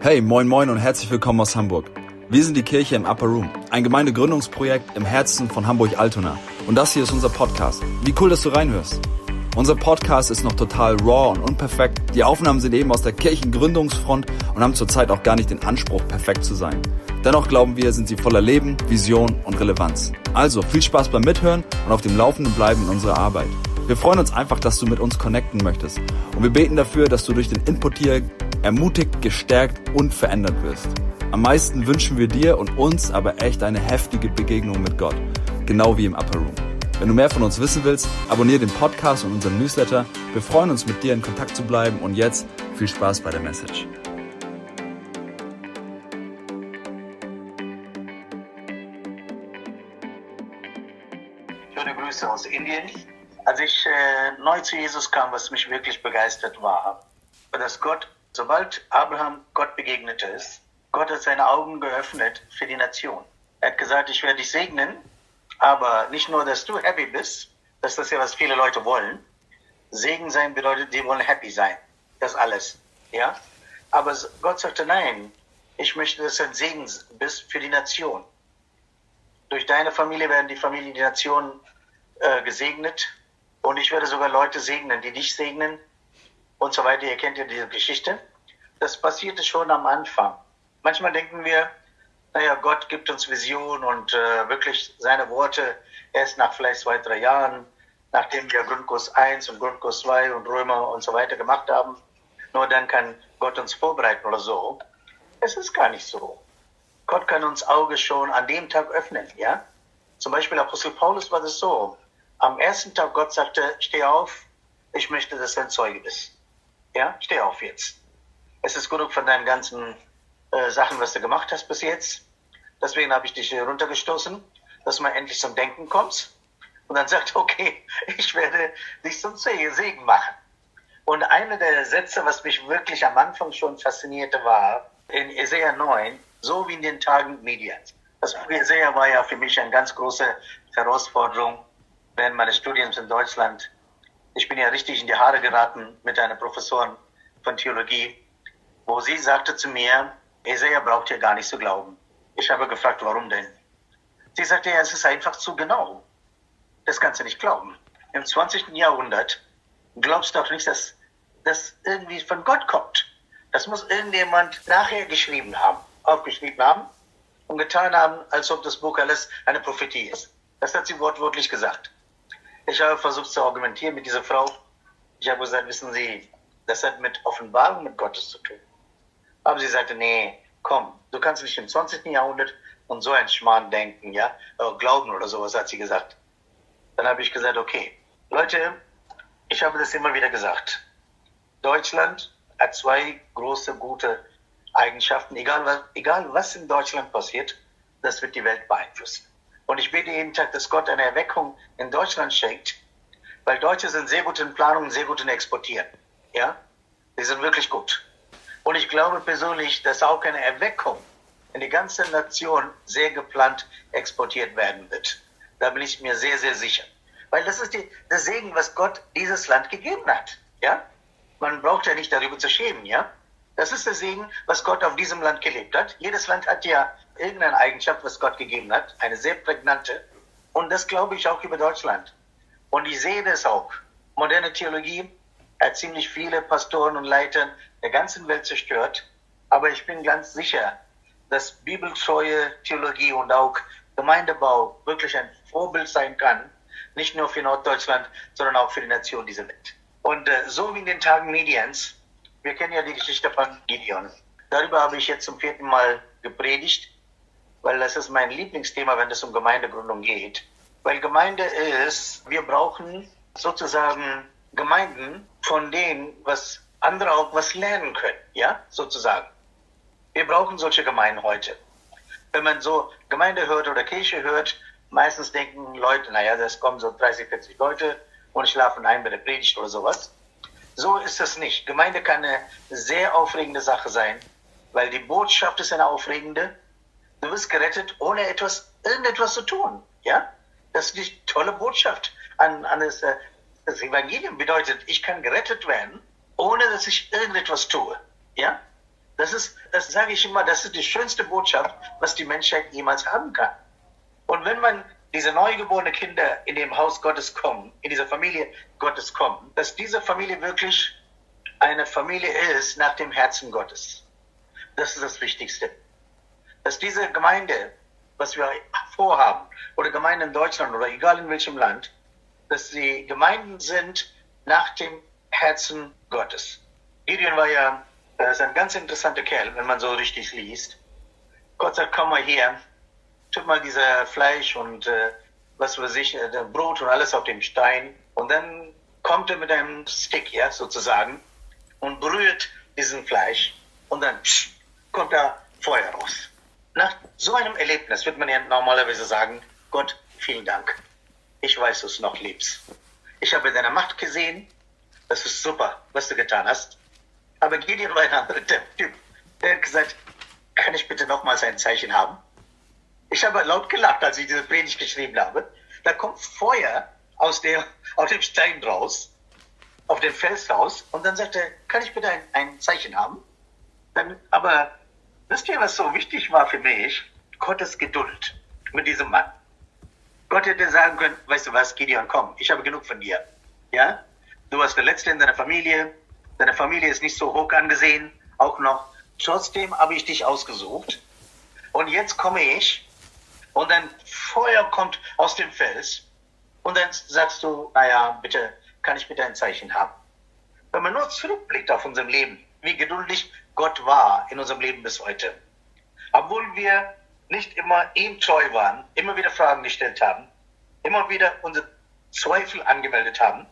Hey, moin moin und herzlich willkommen aus Hamburg. Wir sind die Kirche im Upper Room, ein Gemeindegründungsprojekt im Herzen von Hamburg-Altona. Und das hier ist unser Podcast. Wie cool, dass du reinhörst. Unser Podcast ist noch total raw und unperfekt. Die Aufnahmen sind eben aus der Kirchengründungsfront und haben zurzeit auch gar nicht den Anspruch, perfekt zu sein. Dennoch glauben wir, sind sie voller Leben, Vision und Relevanz. Also viel Spaß beim Mithören und auf dem Laufenden bleiben in unserer Arbeit. Wir freuen uns einfach, dass du mit uns connecten möchtest. Und wir beten dafür, dass du durch den Input hier ermutigt, gestärkt und verändert wirst. Am meisten wünschen wir dir und uns aber echt eine heftige Begegnung mit Gott. Genau wie im Upper Room. Wenn du mehr von uns wissen willst, abonniere den Podcast und unseren Newsletter. Wir freuen uns, mit dir in Kontakt zu bleiben. Und jetzt viel Spaß bei der Message. Schöne Grüße aus Indien. Als ich äh, neu zu Jesus kam, was mich wirklich begeistert war, dass Gott, sobald Abraham Gott begegnet ist, Gott hat seine Augen geöffnet für die Nation. Er hat gesagt, ich werde dich segnen, aber nicht nur, dass du happy bist, das ist ja, was viele Leute wollen. Segen sein bedeutet, die wollen happy sein. Das alles. Ja? Aber Gott sagte, nein, ich möchte, dass du ein Segen bist für die Nation. Durch deine Familie werden die Familien, die Nation äh, gesegnet. Und ich werde sogar Leute segnen, die dich segnen und so weiter. Ihr kennt ja diese Geschichte. Das passierte schon am Anfang. Manchmal denken wir, naja, Gott gibt uns Vision und äh, wirklich seine Worte erst nach vielleicht zwei, drei Jahren, nachdem wir Grundkurs 1 und Grundkurs 2 und Römer und so weiter gemacht haben. Nur dann kann Gott uns vorbereiten oder so. Es ist gar nicht so. Gott kann uns Auge schon an dem Tag öffnen, ja? Zum Beispiel Apostel Paulus war das so. Am ersten Tag Gott sagte, steh auf, ich möchte, dass du ein Zeuge bist. Ja, steh auf jetzt. Es ist genug von deinen ganzen äh, Sachen, was du gemacht hast bis jetzt. Deswegen habe ich dich runtergestoßen, dass du mal endlich zum Denken kommst. Und dann sagt, okay, ich werde dich zum Segen machen. Und einer der Sätze, was mich wirklich am Anfang schon faszinierte, war in Isaiah 9, so wie in den Tagen Medians. Das Isaiah war ja für mich eine ganz große Herausforderung während meines Studiums in Deutschland. Ich bin ja richtig in die Haare geraten mit einer Professorin von Theologie, wo sie sagte zu mir, Isaiah braucht hier gar nicht zu glauben. Ich habe gefragt, warum denn? Sie sagte, ja, es ist einfach zu genau. Das kannst du nicht glauben. Im 20. Jahrhundert glaubst du doch nicht, dass das irgendwie von Gott kommt. Das muss irgendjemand nachher geschrieben haben, aufgeschrieben haben und getan haben, als ob das Buch alles eine Prophetie ist. Das hat sie wortwörtlich gesagt. Ich habe versucht zu argumentieren mit dieser Frau. Ich habe gesagt, wissen Sie, das hat mit Offenbarung mit Gottes zu tun. Aber sie sagte, nee, komm, du kannst nicht im 20. Jahrhundert und so ein Schmarrn denken, ja, oder glauben oder sowas, hat sie gesagt. Dann habe ich gesagt, okay, Leute, ich habe das immer wieder gesagt. Deutschland hat zwei große, gute Eigenschaften. Egal egal was in Deutschland passiert, das wird die Welt beeinflussen. Und ich bete jeden Tag, dass Gott eine Erweckung in Deutschland schenkt, weil Deutsche sind sehr gut in Planung, sehr gut in Exportieren. Ja, die sind wirklich gut. Und ich glaube persönlich, dass auch eine Erweckung in die ganze Nation sehr geplant exportiert werden wird. Da bin ich mir sehr, sehr sicher. Weil das ist die, der Segen, was Gott dieses Land gegeben hat. Ja? Man braucht ja nicht darüber zu schämen, ja? Das ist der Segen, was Gott auf diesem Land gelebt hat. Jedes Land hat ja irgendeine Eigenschaft, was Gott gegeben hat, eine sehr prägnante. Und das glaube ich auch über Deutschland. Und ich sehe das auch. Moderne Theologie hat ziemlich viele Pastoren und Leiter der ganzen Welt zerstört. Aber ich bin ganz sicher, dass bibeltreue Theologie und auch Gemeindebau wirklich ein Vorbild sein kann, nicht nur für Norddeutschland, sondern auch für die Nation dieser Welt. Und äh, so wie in den Tagen Mediens, wir kennen ja die Geschichte von Gideon. Darüber habe ich jetzt zum vierten Mal gepredigt, weil das ist mein Lieblingsthema, wenn es um Gemeindegründung geht. Weil Gemeinde ist, wir brauchen sozusagen Gemeinden, von denen, was andere auch was lernen können, ja, sozusagen. Wir brauchen solche Gemeinden heute. Wenn man so Gemeinde hört oder Kirche hört, meistens denken Leute, naja, das kommen so 30, 40 Leute und schlafen ein bei der Predigt oder sowas. So ist es nicht. Gemeinde kann eine sehr aufregende Sache sein, weil die Botschaft ist eine aufregende. Du wirst gerettet, ohne etwas, irgendetwas zu tun. Ja? Das ist die tolle Botschaft an, an das, äh, das Evangelium bedeutet, ich kann gerettet werden, ohne dass ich irgendetwas tue. Ja? Das ist, das sage ich immer, das ist die schönste Botschaft, was die Menschheit jemals haben kann. Und wenn man diese neugeborenen Kinder in dem Haus Gottes kommen, in dieser Familie Gottes kommen, dass diese Familie wirklich eine Familie ist nach dem Herzen Gottes. Das ist das Wichtigste. Dass diese Gemeinde, was wir vorhaben, oder Gemeinde in Deutschland oder egal in welchem Land, dass sie Gemeinden sind nach dem Herzen Gottes. Gideon war ja äh, ist ein ganz interessanter Kerl, wenn man so richtig liest. Gott sagt, komm mal hier, tut mal dieser Fleisch und äh, was weiß ich, äh, Brot und alles auf den Stein. Und dann kommt er mit einem Stick, ja, sozusagen, und berührt diesen Fleisch und dann psch, kommt da Feuer raus. Nach so einem Erlebnis wird man ja normalerweise sagen, Gott, vielen Dank. Ich weiß, du noch liebst. Ich habe deine Macht gesehen. Das ist super, was du getan hast. Aber Gideon war ein anderer Typ. Der hat gesagt, kann ich bitte nochmals ein Zeichen haben? Ich habe laut gelacht, als ich diese Predigt geschrieben habe. Da kommt Feuer aus, der, aus dem Stein raus, auf dem Fels raus. Und dann sagt er, kann ich bitte ein, ein Zeichen haben? Dann, aber wisst ihr, was so wichtig war für mich? Gottes Geduld mit diesem Mann. Gott hätte sagen können, weißt du was, Gideon, komm, ich habe genug von dir. Ja? Du warst der Letzte in deiner Familie. Deine Familie ist nicht so hoch angesehen, auch noch. Trotzdem habe ich dich ausgesucht. Und jetzt komme ich und dann Feuer kommt aus dem Fels und dann sagst du, naja, bitte, kann ich bitte ein Zeichen haben? Wenn man nur zurückblickt auf unser Leben, wie geduldig Gott war in unserem Leben bis heute, obwohl wir nicht immer ihm treu waren, immer wieder Fragen gestellt haben, immer wieder unsere Zweifel angemeldet haben.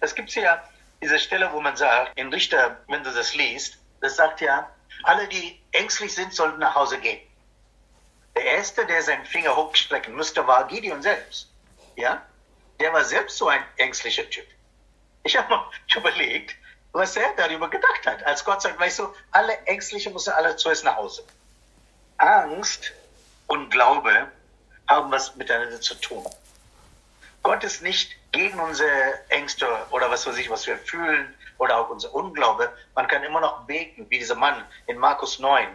Es gibt ja diese Stelle, wo man sagt, in Richter, wenn du das liest, das sagt ja, alle, die ängstlich sind, sollten nach Hause gehen. Der Erste, der seinen Finger hochstrecken müsste, war Gideon selbst. Ja? Der war selbst so ein ängstlicher Typ. Ich habe mal überlegt, was er darüber gedacht hat. Als Gott sagt, weißt du, alle Ängstliche müssen alle zuerst nach Hause. Angst und Glaube haben was miteinander zu tun. Gott ist nicht gegen unsere Ängste oder was weiß ich, was wir fühlen oder auch unser Unglaube. Man kann immer noch beten, wie dieser Mann in Markus 9.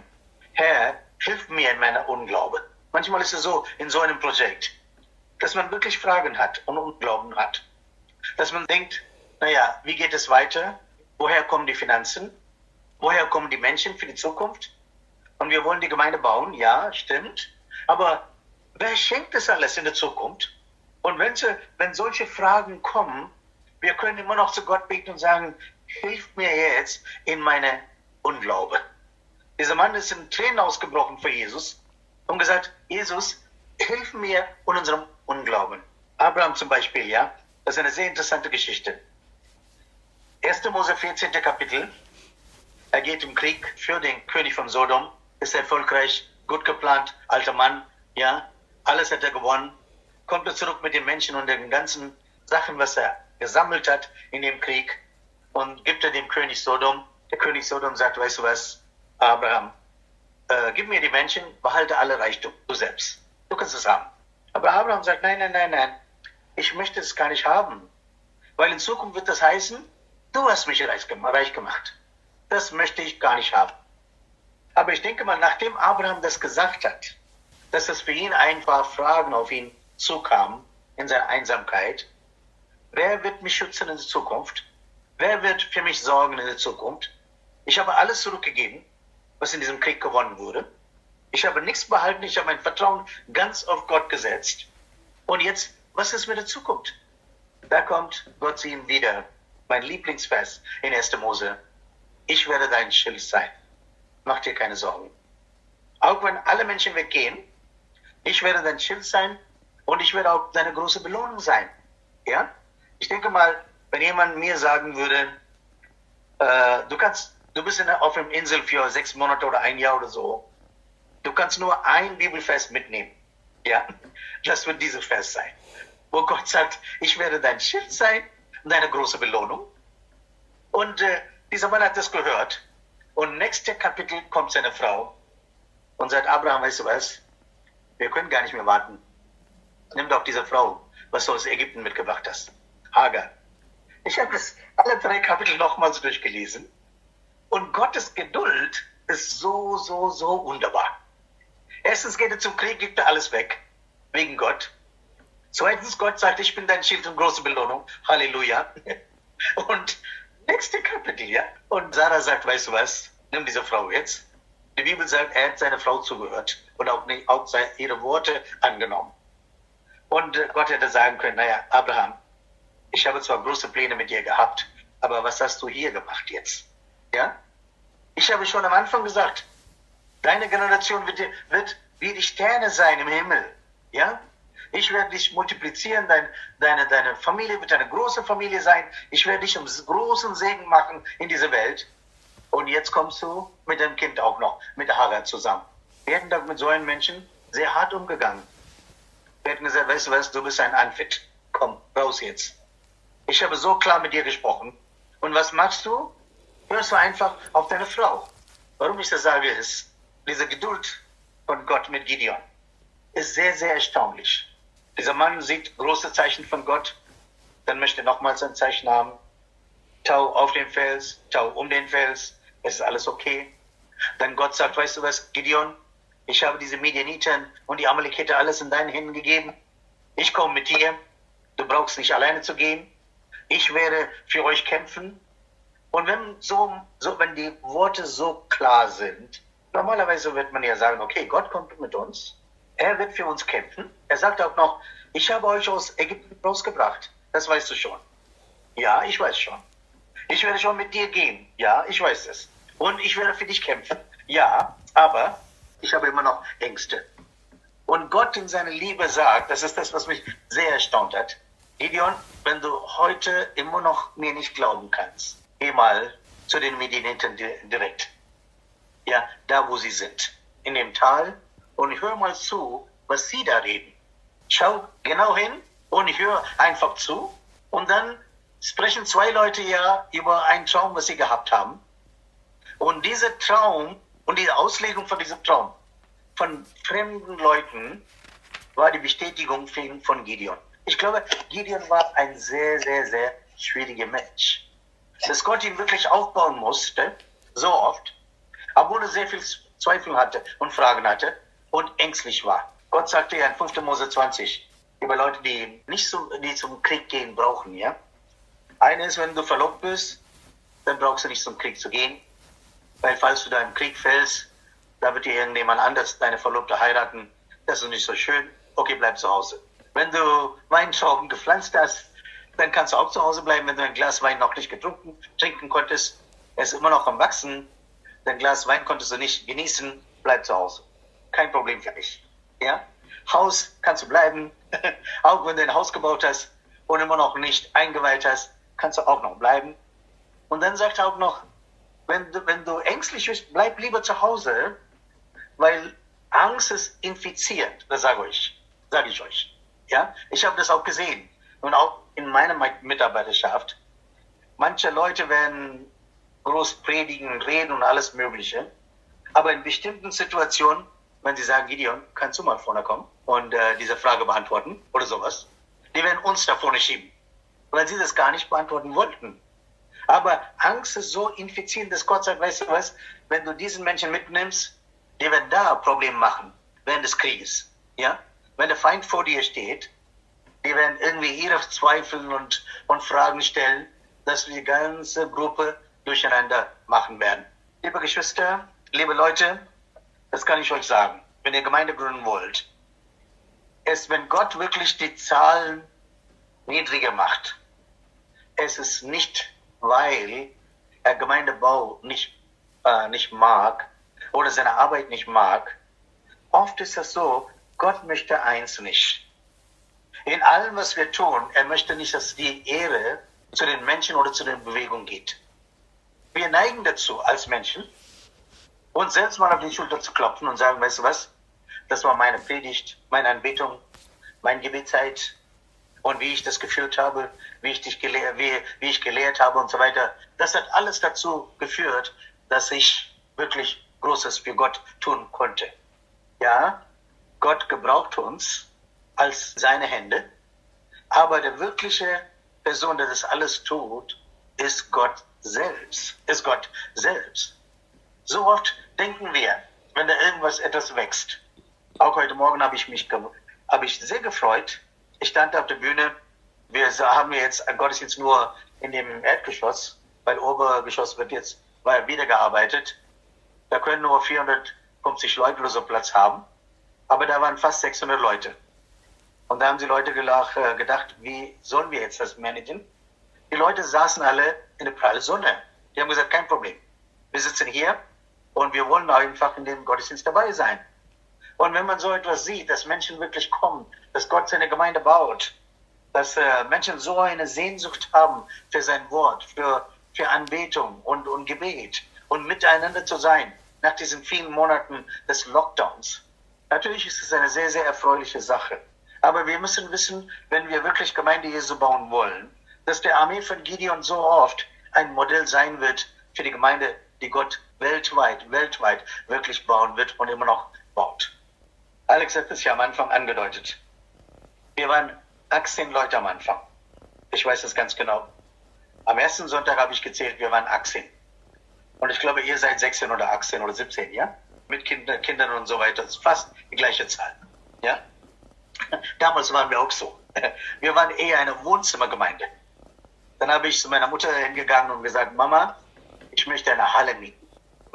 Herr, hilf mir in meiner Unglaube. Manchmal ist es so in so einem Projekt, dass man wirklich Fragen hat und Unglauben hat. Dass man denkt, naja, wie geht es weiter? Woher kommen die Finanzen? Woher kommen die Menschen für die Zukunft? Und wir wollen die Gemeinde bauen, ja, stimmt. Aber wer schenkt das alles in der Zukunft? Und wenn, sie, wenn solche Fragen kommen, wir können immer noch zu Gott beten und sagen, hilf mir jetzt in meine Unglaube. Dieser Mann ist in Tränen ausgebrochen für Jesus und gesagt, Jesus, hilf mir und unserem Unglauben. Abraham zum Beispiel, ja, das ist eine sehr interessante Geschichte. 1. Mose 14. Kapitel. Er geht im Krieg für den König von Sodom, ist erfolgreich, gut geplant, alter Mann, ja, alles hat er gewonnen, kommt er zurück mit den Menschen und den ganzen Sachen, was er gesammelt hat in dem Krieg und gibt er dem König Sodom. Der König Sodom sagt, weißt du was, Abraham, äh, gib mir die Menschen, behalte alle Reichtum, du selbst. Du kannst es haben. Aber Abraham sagt, nein, nein, nein, nein, ich möchte es gar nicht haben. Weil in Zukunft wird das heißen, du hast mich reich gemacht. Das möchte ich gar nicht haben. Aber ich denke mal, nachdem Abraham das gesagt hat, dass es für ihn ein paar Fragen auf ihn zukamen in seiner Einsamkeit, wer wird mich schützen in der Zukunft? Wer wird für mich sorgen in der Zukunft? Ich habe alles zurückgegeben was in diesem Krieg gewonnen wurde. Ich habe nichts behalten, ich habe mein Vertrauen ganz auf Gott gesetzt. Und jetzt, was ist mit der Zukunft? Da kommt Gott zu ihm wieder. Mein Lieblingsvers in 1. Mose. Ich werde dein Schild sein. Mach dir keine Sorgen. Auch wenn alle Menschen weggehen, ich werde dein Schild sein und ich werde auch deine große Belohnung sein. Ja? Ich denke mal, wenn jemand mir sagen würde, äh, du kannst Du bist in, auf einer Insel für sechs Monate oder ein Jahr oder so. Du kannst nur ein Bibelfest mitnehmen. Ja, das wird dieses Fest sein. Wo Gott sagt, ich werde dein Schild sein und deine große Belohnung. Und äh, dieser Mann hat das gehört. Und nächste Kapitel kommt seine Frau und sagt, Abraham, weißt du was? Wir können gar nicht mehr warten. Nimm doch diese Frau, was du aus Ägypten mitgebracht hast. Hagar. Ich habe das alle drei Kapitel nochmals durchgelesen. Und Gottes Geduld ist so, so, so wunderbar. Erstens geht er zum Krieg, gibt er alles weg. Wegen Gott. Zweitens, Gott sagt, ich bin dein Schild und große Belohnung. Halleluja. Und nächste Kapitel, ja. Und Sarah sagt, weißt du was? Nimm diese Frau jetzt. Die Bibel sagt, er hat seiner Frau zugehört und auch, nicht, auch ihre Worte angenommen. Und äh, Gott hätte sagen können, naja, Abraham, ich habe zwar große Pläne mit dir gehabt, aber was hast du hier gemacht jetzt? Ja? Ich habe schon am Anfang gesagt, deine Generation wird, wird wie die Sterne sein im Himmel. Ja? Ich werde dich multiplizieren, dein, deine, deine Familie wird eine große Familie sein. Ich werde dich einen großen Segen machen in dieser Welt. Und jetzt kommst du mit dem Kind auch noch, mit Hagar zusammen. Wir hätten da mit so einem Menschen sehr hart umgegangen. Wir hätten gesagt, weißt du was, du bist ein Anfit. Komm, raus jetzt. Ich habe so klar mit dir gesprochen. Und was machst du? Hörst du einfach auf deine Frau. Warum ich das sage, ist, diese Geduld von Gott mit Gideon ist sehr, sehr erstaunlich. Dieser Mann sieht große Zeichen von Gott, dann möchte nochmals ein Zeichen haben. Tau auf den Fels, Tau um den Fels, es ist alles okay. Dann Gott sagt, weißt du was, Gideon, ich habe diese Medianiten und die Amalekite alles in deinen Händen gegeben. Ich komme mit dir. Du brauchst nicht alleine zu gehen. Ich werde für euch kämpfen. Und wenn so, so, wenn die Worte so klar sind, normalerweise wird man ja sagen, okay, Gott kommt mit uns. Er wird für uns kämpfen. Er sagt auch noch, ich habe euch aus Ägypten rausgebracht. Das weißt du schon. Ja, ich weiß schon. Ich werde schon mit dir gehen. Ja, ich weiß es. Und ich werde für dich kämpfen. Ja, aber ich habe immer noch Ängste. Und Gott in seiner Liebe sagt, das ist das, was mich sehr erstaunt hat. Gideon, wenn du heute immer noch mir nicht glauben kannst, geh mal zu den Mediniten direkt. Ja, da wo sie sind. In dem Tal und hör mal zu, was sie da reden. Schau genau hin und hör einfach zu. Und dann sprechen zwei Leute ja über einen Traum, was sie gehabt haben. Und dieser Traum und die Auslegung von diesem Traum von fremden Leuten war die Bestätigung von Gideon. Ich glaube, Gideon war ein sehr, sehr, sehr schwieriger Mensch. Dass Gott ihn wirklich aufbauen musste, so oft, obwohl er sehr viel Zweifel hatte und Fragen hatte, und ängstlich war. Gott sagte ja in 5. Mose 20 über Leute, die nicht zum, die zum Krieg gehen brauchen, ja. Eine ist, wenn du verlobt bist, dann brauchst du nicht zum Krieg zu gehen, weil falls du da im Krieg fällst, da wird dir irgendjemand anders deine Verlobte heiraten, das ist nicht so schön, okay, bleib zu Hause. Wenn du Weintrauben gepflanzt hast, dann kannst du auch zu Hause bleiben, wenn du ein Glas Wein noch nicht getrunken, trinken konntest, es ist immer noch am Wachsen, dein Glas Wein konntest du nicht genießen, bleib zu Hause kein Problem für mich. Ja? Haus kannst du bleiben, auch wenn du ein Haus gebaut hast und immer noch nicht eingeweiht hast, kannst du auch noch bleiben. Und dann sagt er auch noch, wenn du, wenn du ängstlich bist, bleib lieber zu Hause, weil Angst ist infizierend, das sage ich, sage ich euch. Ja, ich habe das auch gesehen und auch in meiner Mitarbeiterschaft. Manche Leute werden groß predigen, reden und alles Mögliche, aber in bestimmten Situationen wenn sie sagen, Gideon, kannst du mal vorne kommen und äh, diese Frage beantworten oder sowas, die werden uns da vorne schieben, weil sie das gar nicht beantworten wollten. Aber Angst ist so infizierend, dass Gott sagt, weißt du was, wenn du diesen Menschen mitnimmst, die werden da Probleme machen während des Krieges. Ja? Wenn der Feind vor dir steht, die werden irgendwie ihre Zweifel und, und Fragen stellen, dass wir die ganze Gruppe durcheinander machen werden. Liebe Geschwister, liebe Leute, das kann ich euch sagen, wenn ihr Gemeinde gründen wollt, ist, wenn Gott wirklich die Zahlen niedriger macht, es ist nicht, weil er Gemeindebau nicht, äh, nicht mag oder seine Arbeit nicht mag. Oft ist es so, Gott möchte eins nicht. In allem, was wir tun, er möchte nicht, dass die Ehre zu den Menschen oder zu den Bewegungen geht. Wir neigen dazu als Menschen, uns selbst mal auf die Schulter zu klopfen und sagen, weißt du was, das war meine Predigt, meine Anbetung, meine Gebetszeit und wie ich das geführt habe, wie ich dich gelehrt, wie, wie ich gelehrt habe und so weiter. Das hat alles dazu geführt, dass ich wirklich Großes für Gott tun konnte. Ja, Gott gebraucht uns als seine Hände, aber der wirkliche Person, der das alles tut, ist Gott selbst, ist Gott selbst. So oft denken wir, wenn da irgendwas etwas wächst. Auch heute Morgen habe ich mich habe ich sehr gefreut. Ich stand auf der Bühne. Wir haben jetzt ein Gottesdienst nur in dem Erdgeschoss, weil Obergeschoss wird jetzt wieder gearbeitet. Da können nur 450 Leute oder so Platz haben. Aber da waren fast 600 Leute. Und da haben die Leute äh, gedacht, wie sollen wir jetzt das managen? Die Leute saßen alle in der prallen Sonne. Die haben gesagt, kein Problem. Wir sitzen hier und wir wollen einfach in dem Gottesdienst dabei sein. Und wenn man so etwas sieht, dass Menschen wirklich kommen, dass Gott seine Gemeinde baut, dass äh, Menschen so eine Sehnsucht haben für sein Wort, für, für Anbetung und, und Gebet und miteinander zu sein nach diesen vielen Monaten des Lockdowns. Natürlich ist es eine sehr, sehr erfreuliche Sache. Aber wir müssen wissen, wenn wir wirklich Gemeinde Jesu bauen wollen, dass der Armee von Gideon so oft ein Modell sein wird für die Gemeinde, die Gott weltweit, weltweit wirklich bauen wird und immer noch baut. Alex hat es ja am Anfang angedeutet. Wir waren 18 Leute am Anfang. Ich weiß das ganz genau. Am ersten Sonntag habe ich gezählt, wir waren 18. Und ich glaube, ihr seid 16 oder 18 oder 17, ja? Mit Kinder, Kindern und so weiter. Das ist fast die gleiche Zahl. Ja? Damals waren wir auch so. Wir waren eher eine Wohnzimmergemeinde. Dann habe ich zu meiner Mutter hingegangen und gesagt, Mama, ich möchte eine Halle mieten.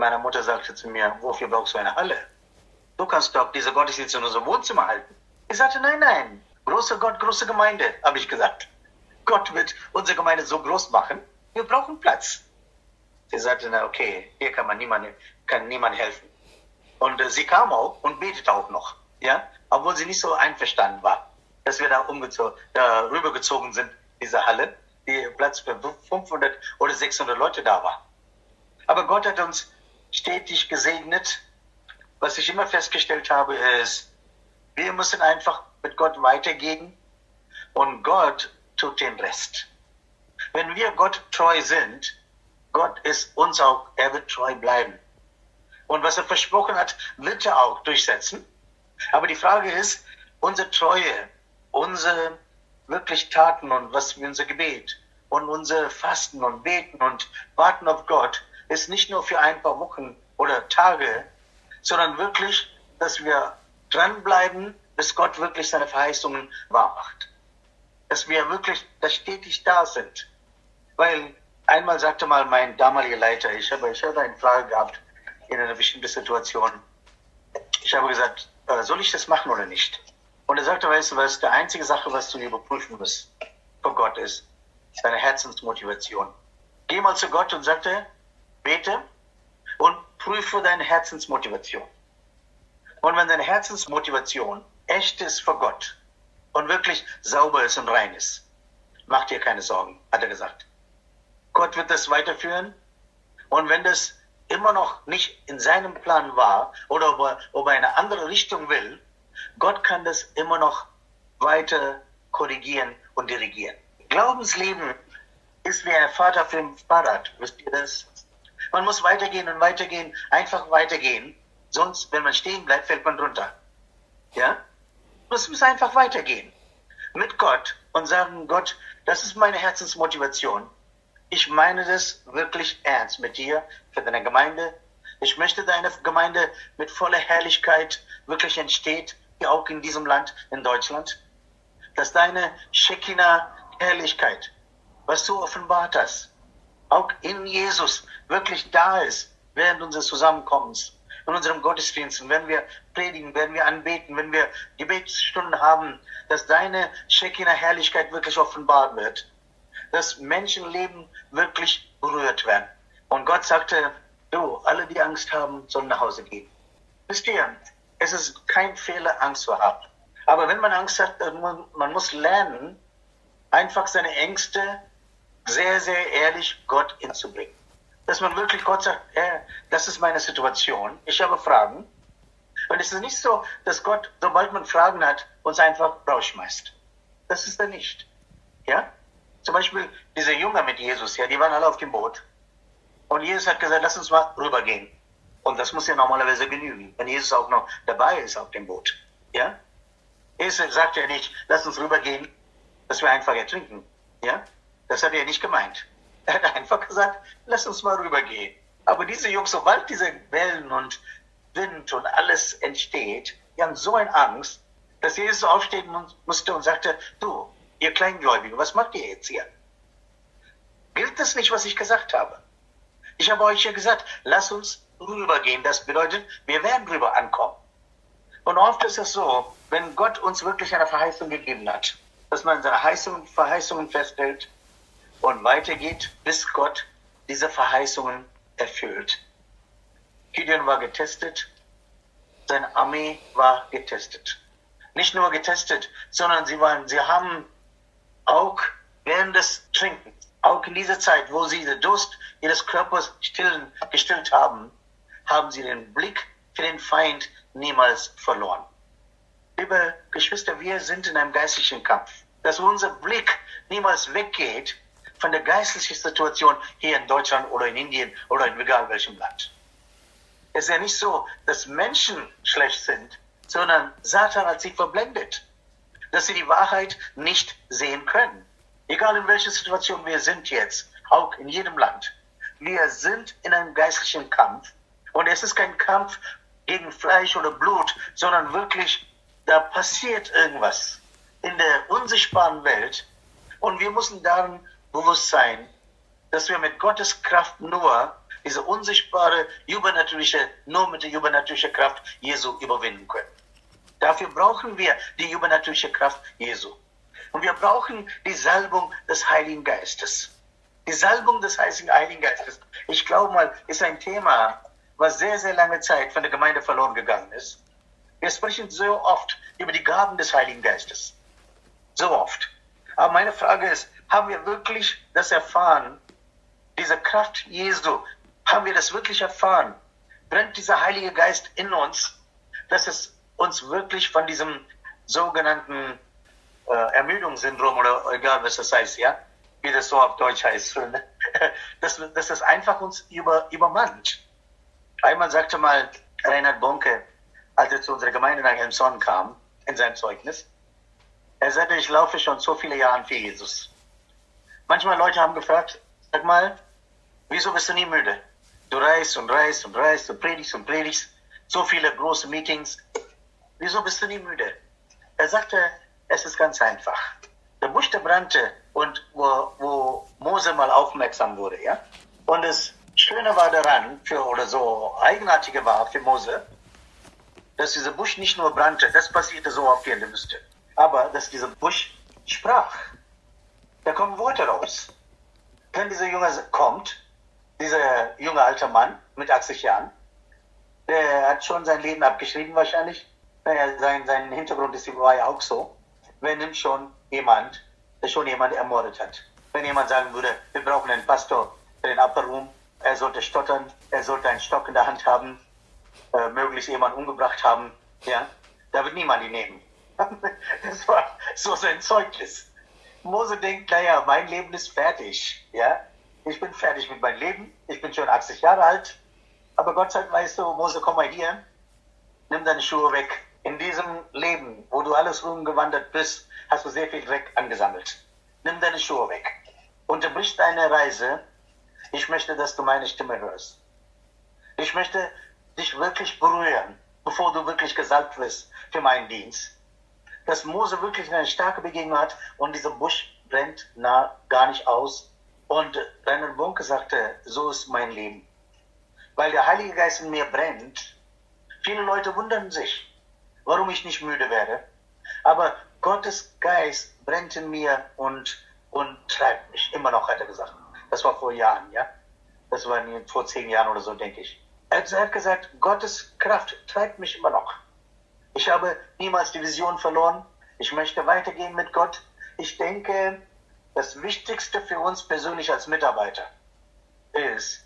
Meine Mutter sagte zu mir, wofür brauchst du eine Halle? Du kannst doch diese Gottesdienste in unserem Wohnzimmer halten. Ich sagte, nein, nein, großer Gott, große Gemeinde, habe ich gesagt. Gott wird unsere Gemeinde so groß machen, wir brauchen Platz. Sie sagte, na okay, hier kann man niemand, kann niemand helfen. Und äh, sie kam auch und betete auch noch, ja, obwohl sie nicht so einverstanden war, dass wir da da rübergezogen sind, diese Halle die Platz für 500 oder 600 Leute da war. Aber Gott hat uns stetig gesegnet. Was ich immer festgestellt habe, ist, wir müssen einfach mit Gott weitergehen und Gott tut den Rest. Wenn wir Gott treu sind, Gott ist uns auch, er wird treu bleiben. Und was er versprochen hat, wird er auch durchsetzen. Aber die Frage ist, unsere Treue, unsere wirklich taten und was unser Gebet und unser Fasten und Beten und Warten auf Gott ist nicht nur für ein paar Wochen oder Tage, sondern wirklich, dass wir dranbleiben, bis Gott wirklich seine Verheißungen wahr macht. Dass wir wirklich da stetig da sind. Weil einmal sagte mal mein damaliger Leiter, ich habe, ich habe eine Frage gehabt in einer bestimmten Situation. Ich habe gesagt, äh, soll ich das machen oder nicht? Und er sagte, weißt du was, die einzige Sache, was du überprüfen musst vor Gott ist, seine Herzensmotivation. Geh mal zu Gott und sagte, bete und prüfe deine Herzensmotivation. Und wenn deine Herzensmotivation echt ist vor Gott und wirklich sauber ist und rein ist, mach dir keine Sorgen, hat er gesagt. Gott wird das weiterführen. Und wenn das immer noch nicht in seinem Plan war oder ob er, ob er eine andere Richtung will, Gott kann das immer noch weiter korrigieren und dirigieren. Glaubensleben ist wie ein Vater für ein Fahrrad. Wisst ihr das? Man muss weitergehen und weitergehen, einfach weitergehen. Sonst, wenn man stehen bleibt, fällt man runter. Ja? Man muss einfach weitergehen. Mit Gott und sagen, Gott, das ist meine Herzensmotivation. Ich meine das wirklich ernst mit dir, für deine Gemeinde. Ich möchte deine Gemeinde mit voller Herrlichkeit wirklich entsteht, auch in diesem Land, in Deutschland, dass deine Shekinah-Herrlichkeit, was du offenbart hast, auch in Jesus wirklich da ist, während unseres Zusammenkommens, in unserem Gottesdienst, wenn wir predigen, wenn wir anbeten, wenn wir Gebetsstunden haben, dass deine Shekinah-Herrlichkeit wirklich offenbart wird, dass Menschenleben wirklich berührt werden. Und Gott sagte, du, alle, die Angst haben, sollen nach Hause gehen. Wisst ihr, es ist kein Fehler, Angst zu haben. Aber wenn man Angst hat, man muss lernen, einfach seine Ängste sehr, sehr ehrlich Gott hinzubringen. Dass man wirklich Gott sagt, hey, das ist meine Situation, ich habe Fragen. Und es ist nicht so, dass Gott, sobald man Fragen hat, uns einfach rausschmeißt. Das ist er nicht. Ja? Zum Beispiel diese Jünger mit Jesus, ja, die waren alle auf dem Boot. Und Jesus hat gesagt, lass uns mal rübergehen. Und das muss ja normalerweise genügen, wenn Jesus auch noch dabei ist auf dem Boot. Ja? Jesus sagt ja nicht, lass uns rübergehen, dass wir einfach ertrinken. Ja? Das hat er nicht gemeint. Er hat einfach gesagt, lass uns mal rübergehen. Aber diese Jungs, sobald diese Wellen und Wind und alles entsteht, die haben so eine Angst, dass Jesus aufstehen musste und sagte, du, ihr Kleingläubigen, was macht ihr jetzt hier? Gilt das nicht, was ich gesagt habe? Ich habe euch ja gesagt, lass uns rübergehen. Das bedeutet, wir werden rüber ankommen. Und oft ist es so, wenn Gott uns wirklich eine Verheißung gegeben hat, dass man seine Verheißungen, festhält und weitergeht, bis Gott diese Verheißungen erfüllt. Gideon war getestet, seine Armee war getestet. Nicht nur getestet, sondern sie waren, sie haben auch während des Trinkens, auch in dieser Zeit, wo sie den Durst ihres Körpers stillen, gestillt haben, haben sie den Blick für den Feind niemals verloren. Liebe Geschwister, wir sind in einem geistlichen Kampf. Dass unser Blick niemals weggeht von der geistlichen Situation hier in Deutschland oder in Indien oder in egal welchem Land. Es ist ja nicht so, dass Menschen schlecht sind, sondern Satan hat sie verblendet, dass sie die Wahrheit nicht sehen können. Egal in welcher Situation wir sind jetzt, auch in jedem Land. Wir sind in einem geistlichen Kampf und es ist kein Kampf gegen Fleisch oder Blut, sondern wirklich, da passiert irgendwas in der unsichtbaren Welt und wir müssen daran bewusst sein, dass wir mit Gottes Kraft nur diese unsichtbare, übernatürliche, nur mit der übernatürlichen Kraft Jesu überwinden können. Dafür brauchen wir die übernatürliche Kraft Jesu. Und wir brauchen die Salbung des Heiligen Geistes. Die Salbung des Heiligen Geistes, ich glaube mal, ist ein Thema, was sehr, sehr lange Zeit von der Gemeinde verloren gegangen ist. Wir sprechen so oft über die Gaben des Heiligen Geistes. So oft. Aber meine Frage ist, haben wir wirklich das erfahren, diese Kraft Jesu, haben wir das wirklich erfahren? Brennt dieser Heilige Geist in uns, dass es uns wirklich von diesem sogenannten äh, Ermüdungssyndrom oder egal was das heißt, ja, wie das so auf Deutsch heißt, dass, dass das einfach uns über, übermannt. Einmal sagte mal Reinhard Bonke, als er zu unserer Gemeinde nach Elmshorn kam, in sein Zeugnis, er sagte, ich laufe schon so viele Jahre für Jesus. Manchmal Leute haben gefragt, sag mal, wieso bist du nie müde? Du reist und reist und reist, du predigst und predigst, so viele große Meetings. Wieso bist du nie müde? Er sagte, es ist ganz einfach. Der Busch, der brannte und wo, wo Mose mal aufmerksam wurde, ja? Und es Schöne war daran, für, oder so eigenartige war für Mose, dass dieser Busch nicht nur brannte, das passierte so auf der Wüste, aber dass dieser Busch sprach. Da kommen Worte raus. Wenn dieser Junge kommt, dieser junge alte Mann mit 80 Jahren, der hat schon sein Leben abgeschrieben wahrscheinlich. Naja, sein, sein Hintergrund ist war ja auch so. Wer nimmt schon jemand, der schon jemand ermordet hat? Wenn jemand sagen würde, wir brauchen einen Pastor für den Upper Room, er sollte stottern, er sollte einen Stock in der Hand haben, äh, möglichst jemanden umgebracht haben, ja, da wird niemand ihn nehmen. das war so sein Zeugnis. Mose denkt, naja, mein Leben ist fertig, ja, ich bin fertig mit meinem Leben, ich bin schon 80 Jahre alt, aber Gott sagt, weißt du, Mose, komm mal hier, nimm deine Schuhe weg. In diesem Leben, wo du alles rumgewandert bist, hast du sehr viel Dreck angesammelt. Nimm deine Schuhe weg. Unterbrich deine Reise ich möchte, dass du meine Stimme hörst. Ich möchte dich wirklich berühren, bevor du wirklich gesalbt wirst für meinen Dienst. Dass Mose wirklich eine starke Begegnung hat und dieser Busch brennt nah, gar nicht aus. Und Reinhard Bunke sagte, so ist mein Leben. Weil der Heilige Geist in mir brennt. Viele Leute wundern sich, warum ich nicht müde werde. Aber Gottes Geist brennt in mir und, und treibt mich. Immer noch, hat er gesagt. Das war vor Jahren, ja. Das war vor zehn Jahren oder so, denke ich. Er hat gesagt, Gottes Kraft treibt mich immer noch. Ich habe niemals die Vision verloren. Ich möchte weitergehen mit Gott. Ich denke, das Wichtigste für uns persönlich als Mitarbeiter ist,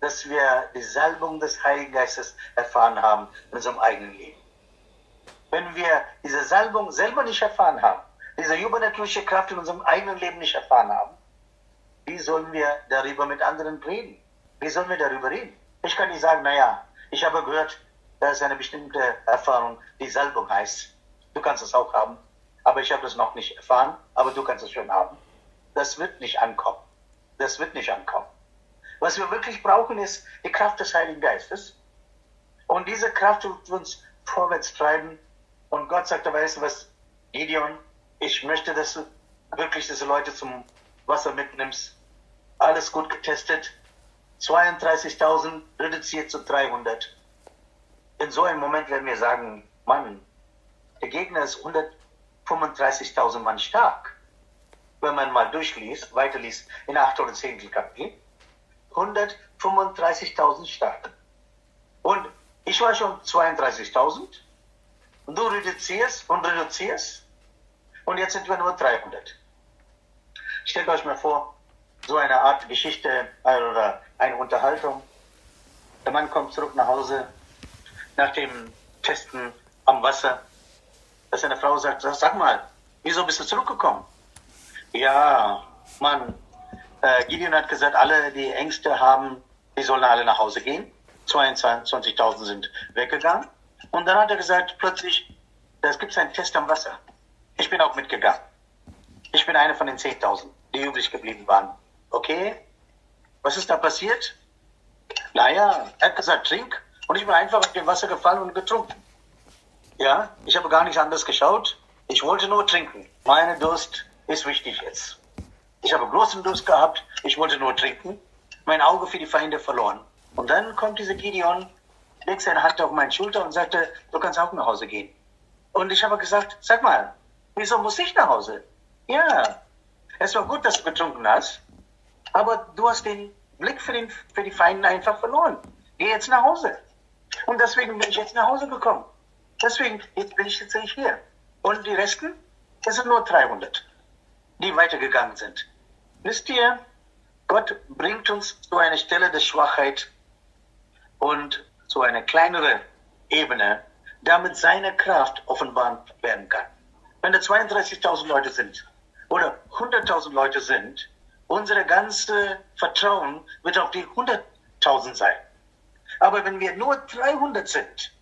dass wir die Salbung des Heiligen Geistes erfahren haben in unserem eigenen Leben. Wenn wir diese Salbung selber nicht erfahren haben, diese übernatürliche Kraft in unserem eigenen Leben nicht erfahren haben, wie sollen wir darüber mit anderen reden? Wie sollen wir darüber reden? Ich kann nicht sagen, naja, ich habe gehört, da ist eine bestimmte Erfahrung, die Salbung heißt. Du kannst es auch haben, aber ich habe es noch nicht erfahren, aber du kannst es schon haben. Das wird nicht ankommen. Das wird nicht ankommen. Was wir wirklich brauchen, ist die Kraft des Heiligen Geistes. Und diese Kraft wird uns vorwärts treiben. Und Gott sagt, weißt du was, Gideon, ich möchte, dass du wirklich diese Leute zum Wasser mitnimmst. Alles gut getestet. 32.000 reduziert zu 300. In so einem Moment werden wir sagen, Mann, der Gegner ist 135.000 Mann stark. Wenn man mal durchliest, weiterliest in 8 oder 10 Kapitel, 135.000 stark. Und ich war schon 32.000 und du reduzierst und reduzierst und jetzt sind wir nur 300. Stellt euch mal vor, so eine Art Geschichte oder eine Unterhaltung. Der Mann kommt zurück nach Hause nach dem Testen am Wasser, dass seine Frau sagt, sag mal, wieso bist du zurückgekommen? Ja, Mann, äh, Gideon hat gesagt, alle, die Ängste haben, die sollen alle nach Hause gehen. 22.000 sind weggegangen. Und dann hat er gesagt, plötzlich, es gibt einen Test am Wasser. Ich bin auch mitgegangen. Ich bin einer von den 10.000, die übrig geblieben waren. Okay, was ist da passiert? Naja, er hat gesagt, trink. Und ich bin einfach auf dem Wasser gefallen und getrunken. Ja, ich habe gar nicht anders geschaut. Ich wollte nur trinken. Meine Durst ist wichtig jetzt. Ich habe großen Durst gehabt. Ich wollte nur trinken. Mein Auge für die Feinde verloren. Und dann kommt dieser Gideon, legt seine Hand auf meine Schulter und sagte, du kannst auch nach Hause gehen. Und ich habe gesagt, sag mal, wieso muss ich nach Hause? Ja, es war gut, dass du getrunken hast, aber du hast den Blick für, den, für die Feinde einfach verloren. Geh jetzt nach Hause. Und deswegen bin ich jetzt nach Hause gekommen. Deswegen jetzt bin ich jetzt hier. Und die Resten, das sind nur 300, die weitergegangen sind. Wisst ihr, Gott bringt uns zu einer Stelle der Schwachheit und zu einer kleineren Ebene, damit seine Kraft offenbart werden kann. Wenn da 32.000 Leute sind oder 100.000 Leute sind, unser ganze Vertrauen wird auf die 100.000 sein. Aber wenn wir nur 300 sind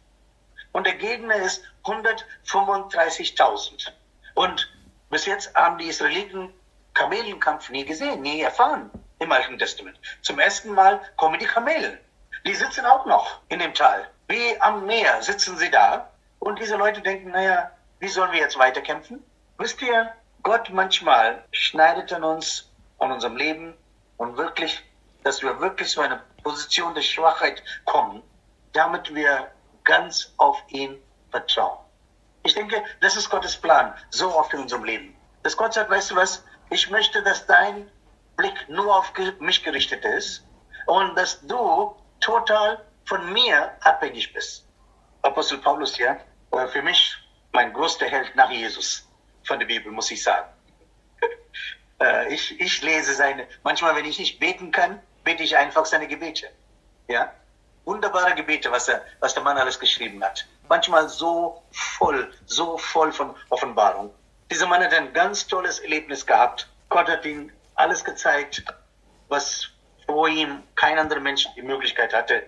und der Gegner ist 135.000 und bis jetzt haben die Israeliten Kamelenkampf nie gesehen, nie erfahren im Alten Testament. Zum ersten Mal kommen die Kamelen. Die sitzen auch noch in dem Tal. Wie am Meer sitzen sie da. Und diese Leute denken, naja, wie sollen wir jetzt weiterkämpfen? Wisst ihr, Gott manchmal schneidet an uns, an unserem Leben und wirklich, dass wir wirklich so eine Position der Schwachheit kommen, damit wir ganz auf ihn vertrauen. Ich denke, das ist Gottes Plan, so oft in unserem Leben. Dass Gott sagt, weißt du was, ich möchte, dass dein Blick nur auf mich gerichtet ist und dass du total von mir abhängig bist. Apostel Paulus, ja, war für mich mein größter Held nach Jesus von der Bibel, muss ich sagen. Äh, ich, ich lese seine, manchmal, wenn ich nicht beten kann, bete ich einfach seine Gebete. Ja? Wunderbare Gebete, was, er, was der Mann alles geschrieben hat. Manchmal so voll, so voll von Offenbarung. Dieser Mann hat ein ganz tolles Erlebnis gehabt. Gott hat ihm alles gezeigt, was vor ihm kein anderer Mensch die Möglichkeit hatte.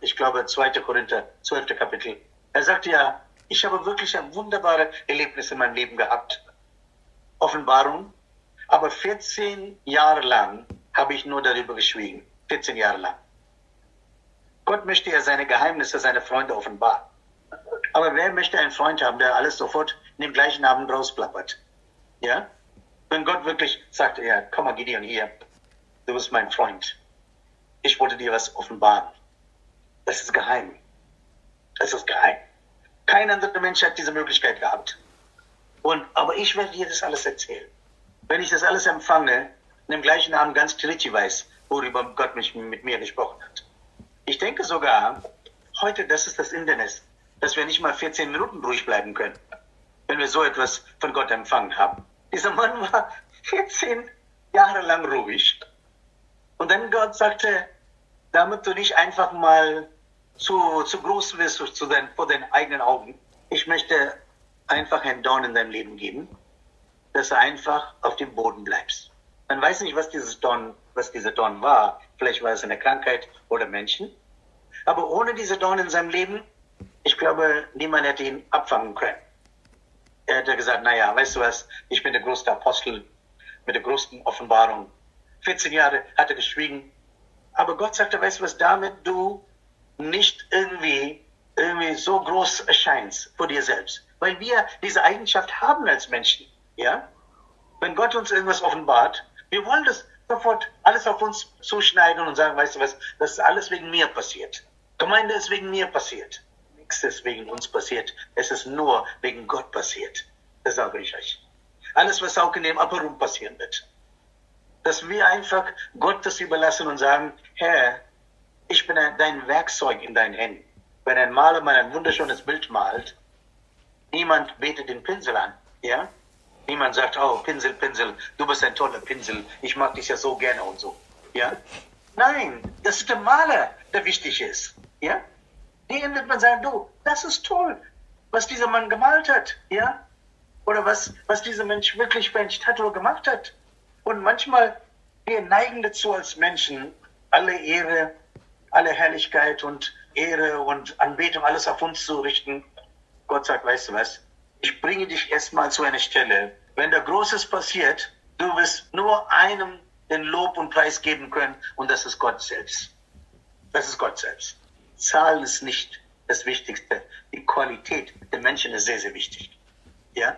Ich glaube, 2. Korinther, 12. Kapitel. Er sagte ja, ich habe wirklich ein wunderbares Erlebnis in meinem Leben gehabt. Offenbarung. Aber 14 Jahre lang habe ich nur darüber geschwiegen. 14 Jahre lang. Gott möchte ja seine Geheimnisse, seine Freunde offenbaren. Aber wer möchte einen Freund haben, der alles sofort in dem gleichen Abend rausplappert? Ja? Wenn Gott wirklich sagt, ja, komm mal Gideon hier, du bist mein Freund. Ich wollte dir was offenbaren. Das ist geheim. Das ist geheim. Kein anderer Mensch hat diese Möglichkeit gehabt. Und, aber ich werde dir das alles erzählen. Wenn ich das alles empfange, in dem gleichen Abend ganz Tritschi weiß, worüber Gott mich mit mir gesprochen hat. Ich denke sogar, heute, das ist das Internet, dass wir nicht mal 14 Minuten ruhig bleiben können, wenn wir so etwas von Gott empfangen haben. Dieser Mann war 14 Jahre lang ruhig. Und dann Gott sagte, damit du nicht einfach mal zu, zu groß wirst zu dein, vor deinen eigenen Augen, ich möchte einfach ein Dorn in deinem Leben geben, dass du einfach auf dem Boden bleibst. Man weiß nicht, was dieses Dorn, was dieser Dorn war. Vielleicht war es eine Krankheit oder Menschen. Aber ohne diese Dorn in seinem Leben, ich glaube, niemand hätte ihn abfangen können. Er hätte gesagt, naja, weißt du was, ich bin der größte Apostel mit der größten Offenbarung. 14 Jahre hat er geschwiegen Aber Gott sagte, weißt du was, damit du nicht irgendwie, irgendwie so groß erscheinst vor dir selbst. Weil wir diese Eigenschaft haben als Menschen. Ja? Wenn Gott uns irgendwas offenbart, wir wollen das sofort alles auf uns zuschneiden und sagen, weißt du was, das ist alles wegen mir passiert. Gemeinde ist wegen mir passiert. Nichts ist wegen uns passiert. Es ist nur wegen Gott passiert. Das sage ich euch. Alles, was auch in dem Room passieren wird. Dass wir einfach Gott das überlassen und sagen, Herr, ich bin dein Werkzeug in deinen Händen. Wenn ein Maler mal ein wunderschönes Bild malt, niemand betet den Pinsel an, ja? Niemand sagt, oh, Pinsel, Pinsel, du bist ein toller Pinsel, ich mag dich ja so gerne und so, ja? Nein, das ist der Maler, der wichtig ist, ja? Den wird man sagen, du, das ist toll, was dieser Mann gemalt hat, ja? Oder was, was dieser Mensch wirklich für ein Statue gemacht hat. Und manchmal, wir neigen dazu als Menschen, alle Ehre alle Herrlichkeit und Ehre und Anbetung, alles auf uns zu richten. Gott sagt, weißt du was? Ich bringe dich erstmal zu einer Stelle. Wenn da Großes passiert, du wirst nur einem den Lob und Preis geben können und das ist Gott selbst. Das ist Gott selbst. Zahlen ist nicht das Wichtigste. Die Qualität der Menschen ist sehr, sehr wichtig. Ja?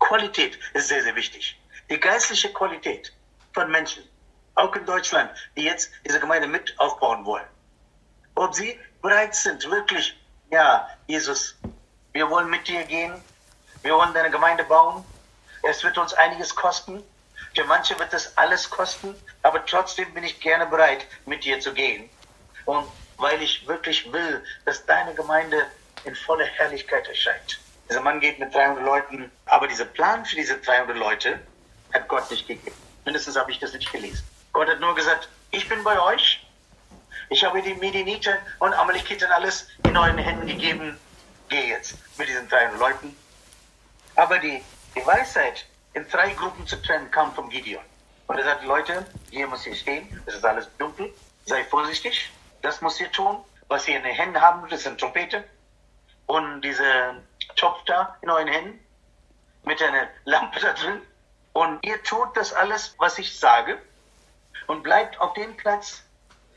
Qualität ist sehr, sehr wichtig. Die geistliche Qualität von Menschen, auch in Deutschland, die jetzt diese Gemeinde mit aufbauen wollen ob sie bereit sind, wirklich, ja, Jesus, wir wollen mit dir gehen, wir wollen deine Gemeinde bauen, es wird uns einiges kosten, für manche wird das alles kosten, aber trotzdem bin ich gerne bereit, mit dir zu gehen. Und weil ich wirklich will, dass deine Gemeinde in voller Herrlichkeit erscheint. Dieser Mann geht mit 300 Leuten, aber dieser Plan für diese 300 Leute hat Gott nicht gegeben. Mindestens habe ich das nicht gelesen. Gott hat nur gesagt, ich bin bei euch, ich habe die Mediniten und Amalekiten alles in euren Händen gegeben. Geh jetzt mit diesen drei Leuten. Aber die, die Weisheit, in drei Gruppen zu trennen, kam von Gideon. Und er sagt, Leute, hier muss ihr stehen, es ist alles dunkel, sei vorsichtig, das muss ihr tun. Was ihr in den Händen haben, das sind Trompete und diese Topf da in euren Händen mit einer Lampe da drin. Und ihr tut das alles, was ich sage und bleibt auf dem Platz,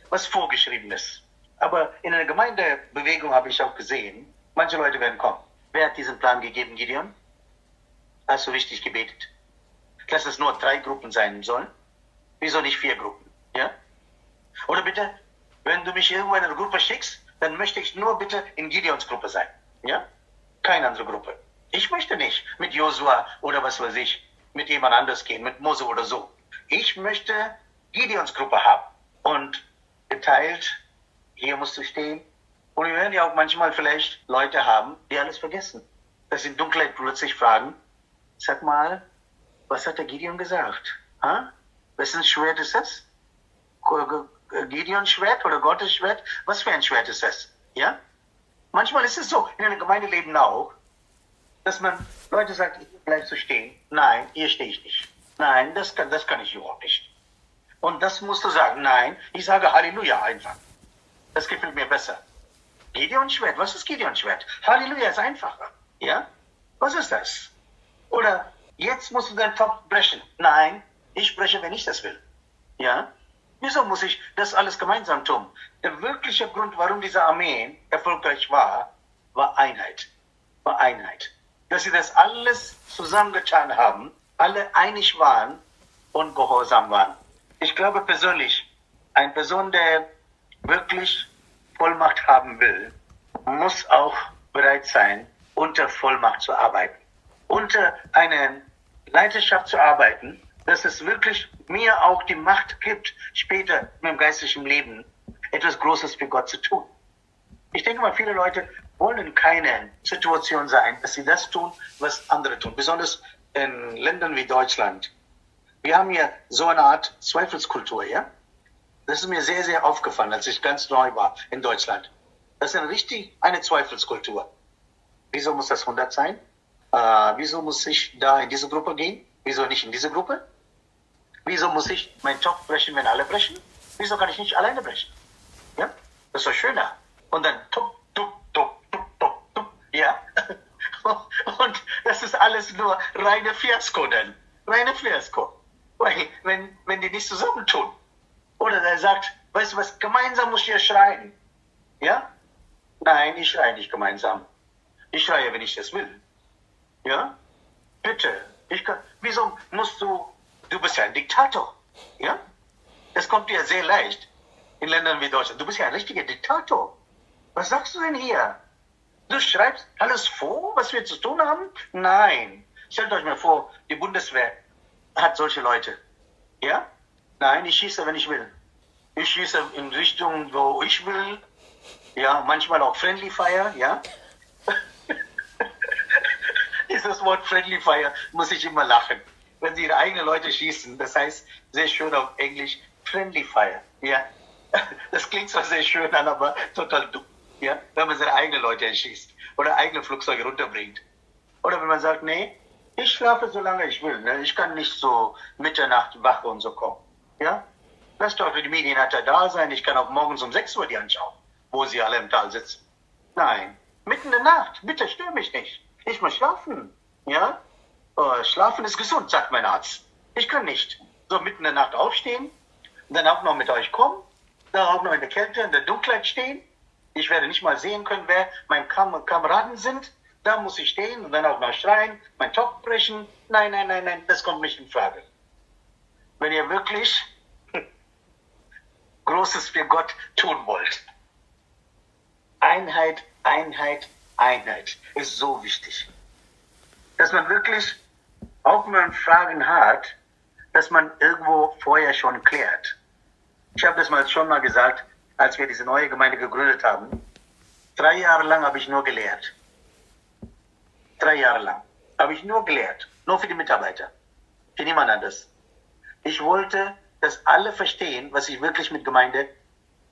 was vorgeschrieben ist. Aber in einer Gemeindebewegung habe ich auch gesehen, manche Leute werden kommen. Wer hat diesen Plan gegeben, Gideon? Hast du richtig gebetet? Dass es nur drei Gruppen sein sollen? Wieso nicht vier Gruppen? Ja? Oder bitte, wenn du mich irgendwo in eine Gruppe schickst, dann möchte ich nur bitte in Gideons Gruppe sein. Ja? Keine andere Gruppe. Ich möchte nicht mit Josua oder was weiß ich, mit jemand anders gehen, mit Mose oder so. Ich möchte Gideons Gruppe haben. Und geteilt, hier musst du stehen. Und wir werden ja auch manchmal vielleicht Leute haben, die alles vergessen. Dass sie in Dunkelheit plötzlich fragen, sag mal, was hat der Gideon gesagt? Ha? Wessen Schwert ist das? Gideons Schwert oder Gottes Schwert? Was für ein Schwert ist das? Ja? Manchmal ist es so, in einem Gemeindeleben auch, dass man Leute sagt, bleibst du stehen. Nein, hier stehe ich nicht. Nein, das kann, das kann ich überhaupt nicht. Und das musst du sagen. Nein, ich sage Halleluja einfach. Das gefällt mir besser. Gideon Schwert, was ist Gideon Schwert? Halleluja ist einfacher. Ja? Was ist das? Oder jetzt musst du deinen Topf brechen. Nein, ich breche, wenn ich das will. Ja? Wieso muss ich das alles gemeinsam tun? Der wirkliche Grund, warum diese Armee erfolgreich war, war Einheit. War Einheit. Dass sie das alles zusammengetan haben, alle einig waren und gehorsam waren. Ich glaube persönlich, eine Person, der wirklich Vollmacht haben will, muss auch bereit sein, unter Vollmacht zu arbeiten. Unter einer Leiterschaft zu arbeiten, dass es wirklich mir auch die Macht gibt, später in meinem geistlichen Leben etwas Großes für Gott zu tun. Ich denke mal, viele Leute wollen keine Situation sein, dass sie das tun, was andere tun. Besonders in Ländern wie Deutschland, wir haben hier so eine Art Zweifelskultur, ja? Das ist mir sehr, sehr aufgefallen, als ich ganz neu war in Deutschland. Das ist eine richtig eine Zweifelskultur. Wieso muss das 100 sein? Äh, wieso muss ich da in diese Gruppe gehen? Wieso nicht in diese Gruppe? Wieso muss ich meinen Topf brechen, wenn alle brechen? Wieso kann ich nicht alleine brechen? Ja? Das ist doch schöner. Und dann tup, tup, tup, tup, tup, tup, ja? Und das ist alles nur reine Fiasko dann. Reine Fiasko. Weil, wenn, wenn die nicht zusammentun. Oder er sagt, Weißt du was? Gemeinsam muss ihr schreien. Ja? Nein, ich schreie nicht gemeinsam. Ich schreie, wenn ich das will. Ja? Bitte. Ich kann, wieso musst du, du bist ja ein Diktator. Ja? Das kommt dir sehr leicht in Ländern wie Deutschland. Du bist ja ein richtiger Diktator. Was sagst du denn hier? Du schreibst alles vor, was wir zu tun haben? Nein. Stellt euch mal vor, die Bundeswehr hat solche Leute. Ja? Nein, ich schieße, wenn ich will. Ich schieße in Richtung, wo ich will. Ja, manchmal auch Friendly Fire, ja. Dieses Wort Friendly Fire muss ich immer lachen. Wenn sie ihre eigenen Leute schießen, das heißt sehr schön auf Englisch Friendly Fire, ja. Das klingt zwar sehr schön an, aber total dumm, ja. Wenn man seine eigenen Leute erschießt oder eigene Flugzeuge runterbringt. Oder wenn man sagt, nee, ich schlafe so lange ich will, ne? Ich kann nicht so Mitternacht wach und so kommen, ja. Lass doch die Medienhatter da sein, ich kann auch morgens um 6 Uhr die anschauen, wo sie alle im Tal sitzen. Nein, mitten in der Nacht, bitte stör mich nicht. Ich muss schlafen. Ja? Oh, schlafen ist gesund, sagt mein Arzt. Ich kann nicht so mitten in der Nacht aufstehen, dann auch noch mit euch kommen, dann auch noch in der Kälte, in der Dunkelheit stehen. Ich werde nicht mal sehen können, wer meine Kam Kameraden sind. Da muss ich stehen und dann auch noch schreien, mein Top brechen. Nein, nein, nein, nein, das kommt nicht in Frage. Wenn ihr wirklich Großes für Gott tun wollt, Einheit, Einheit, Einheit ist so wichtig. Dass man wirklich, auch wenn man Fragen hat, dass man irgendwo vorher schon klärt. Ich habe das mal schon mal gesagt, als wir diese neue Gemeinde gegründet haben. Drei Jahre lang habe ich nur gelehrt. Drei Jahre lang habe ich nur gelehrt. Nur für die Mitarbeiter. Für niemand anderes. Ich wollte, dass alle verstehen, was ich wirklich mit Gemeinde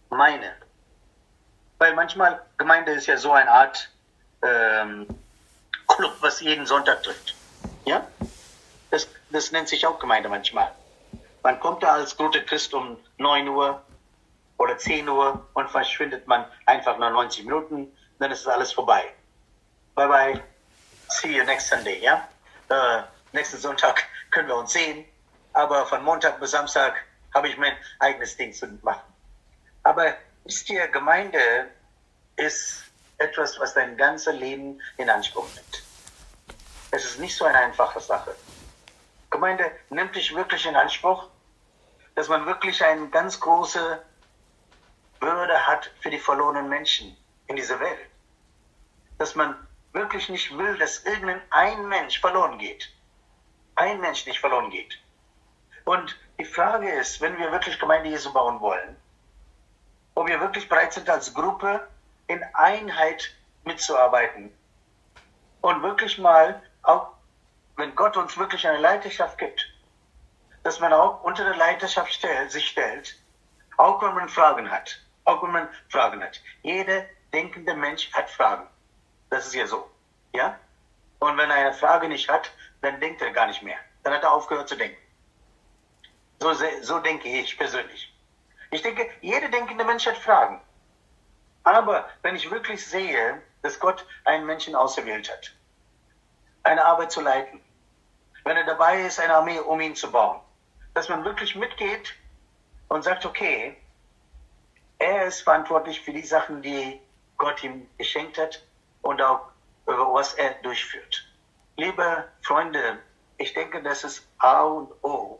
meine. Weil manchmal, Gemeinde ist ja so eine Art ähm, Club, was jeden Sonntag trifft. Ja? Das, das nennt sich auch Gemeinde manchmal. Man kommt da als guter Christ um 9 Uhr oder 10 Uhr und verschwindet man einfach nach 90 Minuten, dann ist alles vorbei. Bye bye. See you next Sunday, ja? Äh, nächsten Sonntag können wir uns sehen, aber von Montag bis Samstag habe ich mein eigenes Ding zu machen. Aber wisst ihr, Gemeinde ist etwas, was dein ganzes Leben in Anspruch nimmt. Es ist nicht so eine einfache Sache. Gemeinde nimmt dich wirklich in Anspruch, dass man wirklich eine ganz große Würde hat für die verlorenen Menschen in dieser Welt. Dass man wirklich nicht will, dass irgendein ein Mensch verloren geht. Ein Mensch nicht verloren geht. Und die Frage ist, wenn wir wirklich Gemeinde Jesu bauen wollen, ob wir wirklich bereit sind, als Gruppe in Einheit mitzuarbeiten und wirklich mal, auch wenn Gott uns wirklich eine Leiterschaft gibt, dass man auch unter der Leiterschaft stellt, sich stellt, auch wenn man Fragen hat, auch wenn man Fragen hat. Jeder denkende Mensch hat Fragen. Das ist ja so, ja? Und wenn er eine Frage nicht hat, dann denkt er gar nicht mehr. Dann hat er aufgehört zu denken. So, so denke ich persönlich. Ich denke, jeder denkende Mensch hat Fragen. Aber wenn ich wirklich sehe, dass Gott einen Menschen auserwählt hat, eine Arbeit zu leiten, wenn er dabei ist, eine Armee um ihn zu bauen, dass man wirklich mitgeht und sagt, okay, er ist verantwortlich für die Sachen, die Gott ihm geschenkt hat und auch über was er durchführt. Liebe Freunde, ich denke, das ist A und O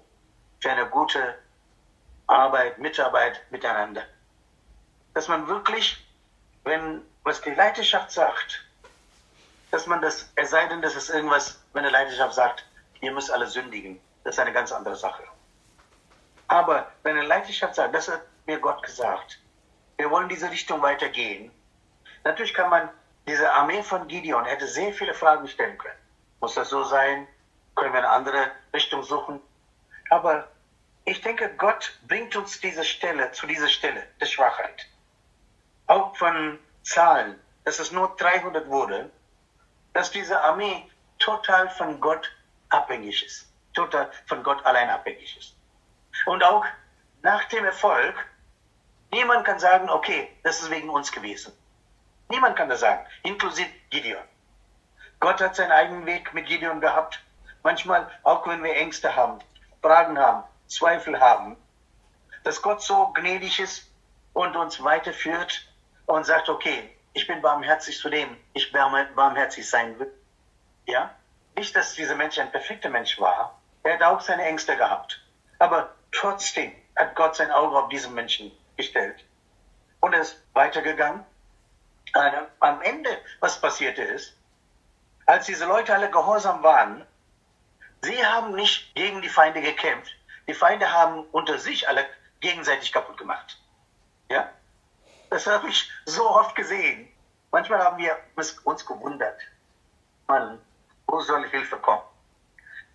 für eine gute Arbeit, Mitarbeit miteinander. Dass man wirklich wenn, was die Leiterschaft sagt, dass man das, es sei denn, dass es irgendwas, wenn die Leiterschaft sagt, ihr müsst alle sündigen, das ist eine ganz andere Sache. Aber wenn eine Leiterschaft sagt, das hat mir Gott gesagt, wir wollen diese Richtung weitergehen, natürlich kann man, diese Armee von Gideon hätte sehr viele Fragen stellen können. Muss das so sein? Können wir eine andere Richtung suchen? Aber ich denke, Gott bringt uns diese Stelle, zu dieser Stelle der Schwachheit auch von Zahlen, dass es nur 300 wurde, dass diese Armee total von Gott abhängig ist. Total von Gott allein abhängig ist. Und auch nach dem Erfolg, niemand kann sagen, okay, das ist wegen uns gewesen. Niemand kann das sagen, inklusive Gideon. Gott hat seinen eigenen Weg mit Gideon gehabt. Manchmal, auch wenn wir Ängste haben, Fragen haben, Zweifel haben, dass Gott so gnädig ist und uns weiterführt und sagt, okay, ich bin barmherzig zu dem, ich barmherzig sein will. Ja? Nicht, dass dieser Mensch ein perfekter Mensch war. Er hat auch seine Ängste gehabt. Aber trotzdem hat Gott sein Auge auf diesen Menschen gestellt. Und er ist weitergegangen. Am Ende, was passierte ist, als diese Leute alle gehorsam waren, sie haben nicht gegen die Feinde gekämpft. Die Feinde haben unter sich alle gegenseitig kaputt gemacht. Ja? Das habe ich so oft gesehen. Manchmal haben wir uns gewundert. Mann, wo soll Hilfe kommen?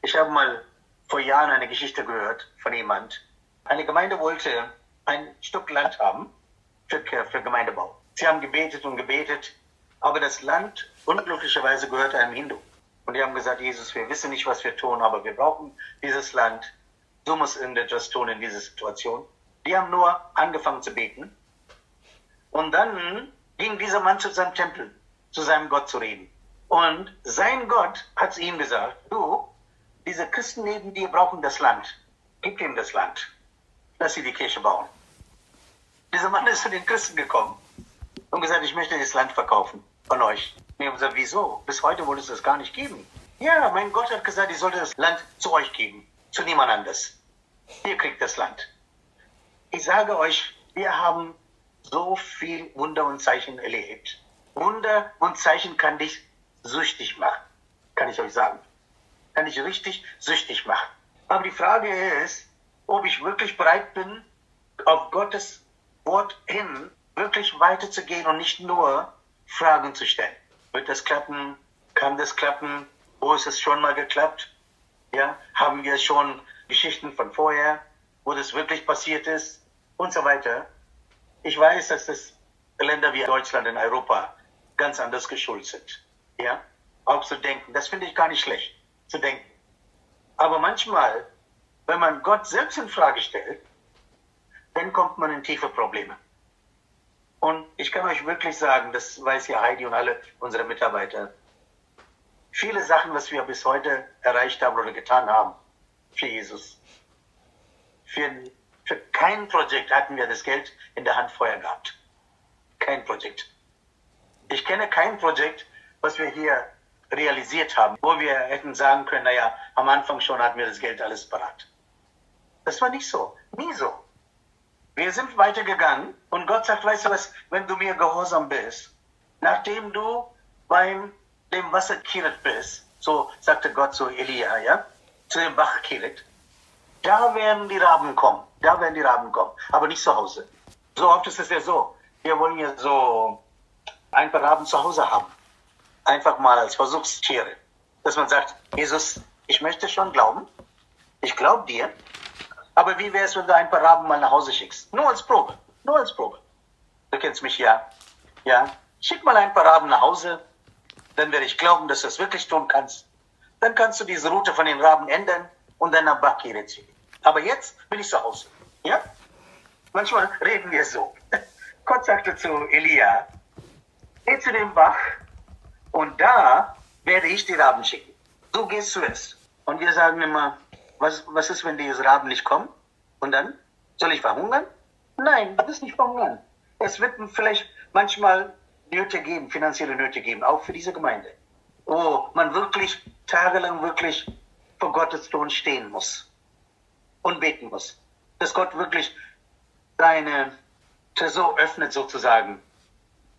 Ich habe mal vor Jahren eine Geschichte gehört von jemand. Eine Gemeinde wollte ein Stück Land haben für, für Gemeindebau. Sie haben gebetet und gebetet, aber das Land unglücklicherweise gehört einem Hindu. Und die haben gesagt, Jesus, wir wissen nicht, was wir tun, aber wir brauchen dieses Land. Du musst irgendetwas tun in dieser Situation. Die haben nur angefangen zu beten. Und dann ging dieser Mann zu seinem Tempel, zu seinem Gott zu reden. Und sein Gott hat ihm gesagt, du, diese Christen neben dir brauchen das Land. Gib ihm das Land. Lass sie die Kirche bauen. Dieser Mann ist zu den Christen gekommen und gesagt, ich möchte das Land verkaufen von euch. Und haben gesagt, wieso? Bis heute wollte es das gar nicht geben. Ja, mein Gott hat gesagt, ich sollte das Land zu euch geben, zu niemand anders. Ihr kriegt das Land. Ich sage euch, wir haben so viel Wunder und Zeichen erlebt. Wunder und Zeichen kann dich süchtig machen, kann ich euch sagen. Kann ich richtig süchtig machen. Aber die Frage ist, ob ich wirklich bereit bin, auf Gottes Wort hin wirklich weiterzugehen und nicht nur Fragen zu stellen. Wird das klappen? Kann das klappen? Wo ist es schon mal geklappt? Ja, haben wir schon Geschichten von vorher, wo das wirklich passiert ist und so weiter. Ich weiß, dass das Länder wie Deutschland in Europa ganz anders geschult sind. Ja, auch zu denken. Das finde ich gar nicht schlecht, zu denken. Aber manchmal, wenn man Gott selbst in Frage stellt, dann kommt man in tiefe Probleme. Und ich kann euch wirklich sagen, das weiß ja Heidi und alle unsere Mitarbeiter, viele Sachen, was wir bis heute erreicht haben oder getan haben für Jesus. Für, für kein Projekt hatten wir das Geld in der Hand vorher gehabt. Kein Projekt. Ich kenne kein Projekt, was wir hier realisiert haben, wo wir hätten sagen können, naja, am Anfang schon hatten wir das Geld alles parat. Das war nicht so. Nie so. Wir sind weitergegangen und Gott sagt, weißt du was, wenn du mir gehorsam bist, nachdem du beim dem Wasser Kirit bist, so sagte Gott zu Elia, ja, zu dem Bach Kirit, da werden die Raben kommen, da werden die Raben kommen, aber nicht zu Hause. So oft ist es ja so, wir wollen ja so ein paar Raben zu Hause haben einfach mal als Versuchstiere. Dass man sagt, Jesus, ich möchte schon glauben, ich glaube dir, aber wie wäre es, wenn du ein paar Raben mal nach Hause schickst? Nur als Probe, nur als Probe. Du kennst mich ja. Ja, schick mal ein paar Raben nach Hause, dann werde ich glauben, dass du es wirklich tun kannst. Dann kannst du diese Route von den Raben ändern und dann nach Bakire ziehen. Aber jetzt bin ich zu Hause. Ja? Manchmal reden wir so. Gott sagte zu Elia, geh zu dem Bach und da werde ich die Raben schicken. Du gehst zuerst. Und wir sagen immer, was, was ist, wenn die Raben nicht kommen? Und dann? Soll ich verhungern? Nein, das ist nicht verhungern. Es wird vielleicht manchmal Nöte geben, finanzielle Nöte geben, auch für diese Gemeinde. Wo man wirklich tagelang wirklich vor Gottes Thron stehen muss und beten muss. Dass Gott wirklich seine Tresor öffnet sozusagen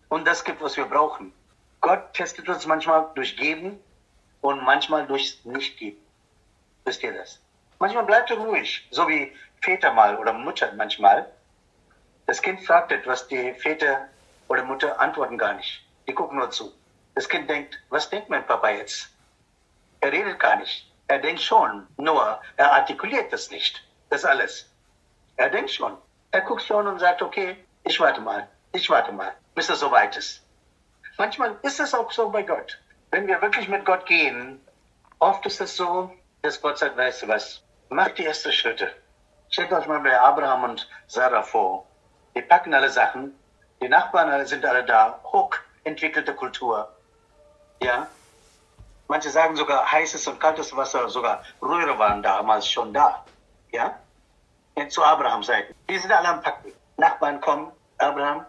und das gibt, was wir brauchen. Gott testet uns manchmal durch Geben und manchmal durch Nicht-Geben. Wisst ihr das? Manchmal bleibt er ruhig, so wie Väter mal oder Mutter manchmal. Das Kind fragt etwas, die Väter oder Mutter antworten gar nicht. Die gucken nur zu. Das Kind denkt, was denkt mein Papa jetzt? Er redet gar nicht. Er denkt schon, nur er artikuliert das nicht. Das alles. Er denkt schon. Er guckt schon und sagt, okay, ich warte mal, ich warte mal, bis er soweit ist. Manchmal ist es auch so bei Gott. Wenn wir wirklich mit Gott gehen, oft ist es so, dass Gott sagt, weißt du was, macht die ersten Schritte. Stellt euch mal bei Abraham und Sarah vor. Die packen alle Sachen, die Nachbarn sind alle da, hoch entwickelte Kultur. Ja. Manche sagen sogar heißes und kaltes Wasser, sogar Röhre waren damals schon da. Ja. Zu Abraham Seiten. Die sind alle am Packen. Nachbarn kommen, Abraham,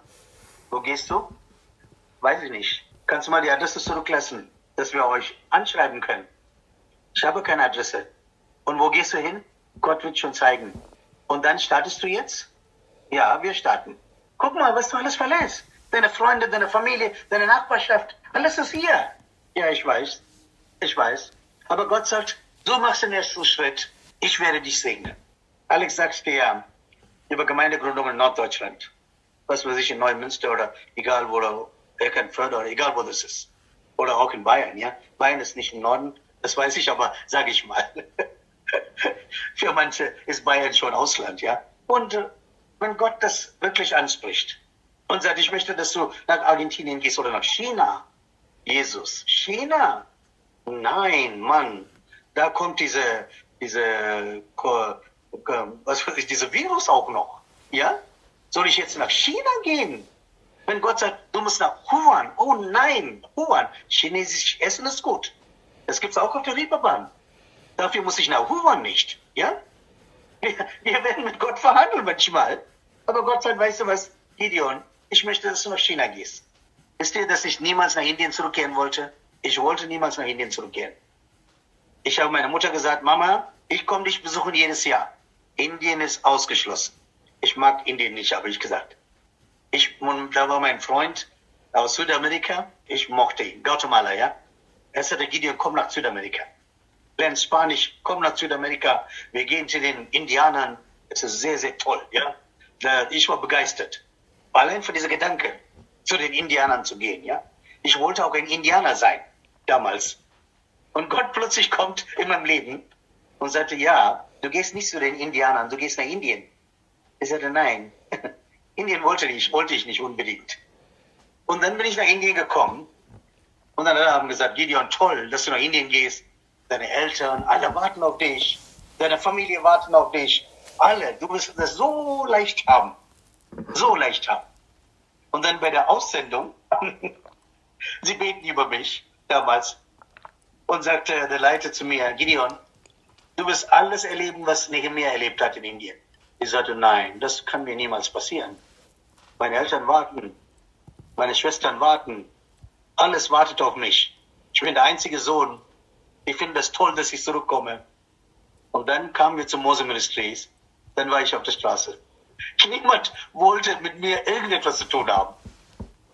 wo gehst du? Weiß ich nicht. Kannst du mal die Adresse zurücklassen, dass wir euch anschreiben können? Ich habe keine Adresse. Und wo gehst du hin? Gott wird schon zeigen. Und dann startest du jetzt? Ja, wir starten. Guck mal, was du alles verlässt. Deine Freunde, deine Familie, deine Nachbarschaft, alles ist hier. Ja, ich weiß. Ich weiß. Aber Gott sagt, du machst den ersten Schritt. Ich werde dich segnen. Alex, sagst dir ja über Gemeindegründung in Norddeutschland. Was weiß ich, in Neumünster oder egal wo, oder oder egal wo das ist. Oder auch in Bayern, ja. Bayern ist nicht im Norden, das weiß ich, aber sage ich mal. Für manche ist Bayern schon Ausland, ja. Und äh, wenn Gott das wirklich anspricht und sagt, ich möchte, dass du nach Argentinien gehst oder nach China, Jesus, China, nein, Mann, da kommt diese, diese, was weiß ich, diese Virus auch noch, ja? Soll ich jetzt nach China gehen? Wenn Gott sagt, du musst nach Wuhan, oh nein, Wuhan, chinesisch Essen ist gut. Das gibt's auch auf der Reeperbahn. Dafür muss ich nach Wuhan nicht, ja? Wir, wir werden mit Gott verhandeln manchmal. Aber Gott sagt, weißt du was, Gideon, ich möchte, dass du nach China gehst. Wisst ihr, dass ich niemals nach Indien zurückkehren wollte? Ich wollte niemals nach Indien zurückkehren. Ich habe meiner Mutter gesagt, Mama, ich komme dich besuchen jedes Jahr. Indien ist ausgeschlossen. Ich mag Indien nicht, habe ich gesagt. Ich, da war mein Freund aus Südamerika. Ich mochte ihn. Guatemala, ja. Er sagte, Gideon, komm nach Südamerika. Lern Spanisch, komm nach Südamerika. Wir gehen zu den Indianern. Es ist sehr, sehr toll, ja. Ich war begeistert. Allein für diese Gedanke, zu den Indianern zu gehen, ja. Ich wollte auch ein Indianer sein, damals. Und Gott plötzlich kommt in meinem Leben und sagte, ja, du gehst nicht zu den Indianern, du gehst nach Indien. Ich sagte, nein, Indien wollte ich, wollte ich nicht unbedingt. Und dann bin ich nach Indien gekommen und dann haben gesagt, Gideon, toll, dass du nach Indien gehst. Deine Eltern, alle warten auf dich. Deine Familie warten auf dich. Alle, du wirst das so leicht haben. So leicht haben. Und dann bei der Aussendung, sie beten über mich damals und sagte der Leiter zu mir, Gideon, du wirst alles erleben, was Nehemiah erlebt hat in Indien. Ich sagte, nein, das kann mir niemals passieren. Meine Eltern warten, meine Schwestern warten, alles wartet auf mich. Ich bin der einzige Sohn. Ich finde es das toll, dass ich zurückkomme. Und dann kamen wir zum Mose Ministries. Dann war ich auf der Straße. Niemand wollte mit mir irgendetwas zu tun haben.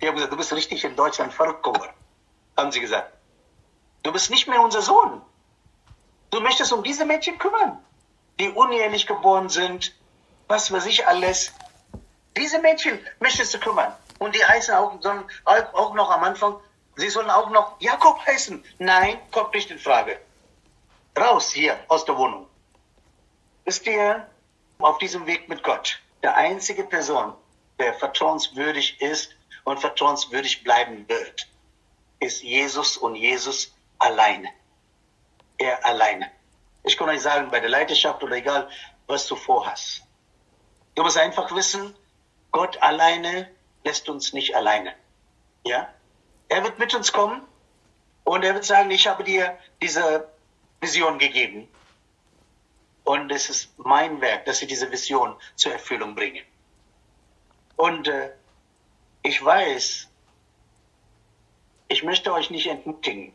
Die haben gesagt, du bist richtig in Deutschland verrückt geworden. Haben sie gesagt. Du bist nicht mehr unser Sohn. Du möchtest um diese Mädchen kümmern, die unehelich geboren sind, was weiß ich alles. Diese Mädchen möchtest du kümmern. Und die heißen auch, sollen auch noch am Anfang, sie sollen auch noch Jakob heißen. Nein, kommt nicht in Frage. Raus hier aus der Wohnung. Wisst ihr, auf diesem Weg mit Gott, der einzige Person, der vertrauenswürdig ist und vertrauenswürdig bleiben wird, ist Jesus und Jesus alleine. Er alleine. Ich kann euch sagen, bei der Leidenschaft oder egal, was du vorhast. Du musst einfach wissen, Gott alleine lässt uns nicht alleine. Ja? Er wird mit uns kommen und er wird sagen, ich habe dir diese Vision gegeben. Und es ist mein Werk, dass ich diese Vision zur Erfüllung bringe. Und äh, ich weiß, ich möchte euch nicht entmutigen,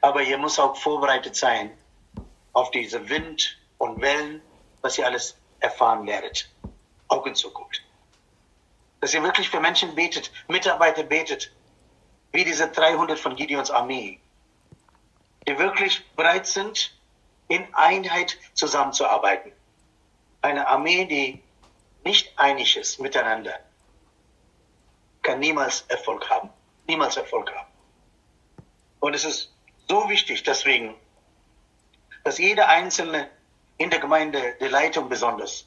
aber ihr muss auch vorbereitet sein auf diese Wind und Wellen, was ihr alles erfahren werdet, auch in Zukunft. Dass ihr wirklich für Menschen betet, Mitarbeiter betet, wie diese 300 von Gideons Armee, die wirklich bereit sind, in Einheit zusammenzuarbeiten. Eine Armee, die nicht einig ist miteinander, kann niemals Erfolg haben. Niemals Erfolg haben. Und es ist so wichtig deswegen, dass jeder Einzelne in der Gemeinde, die Leitung besonders,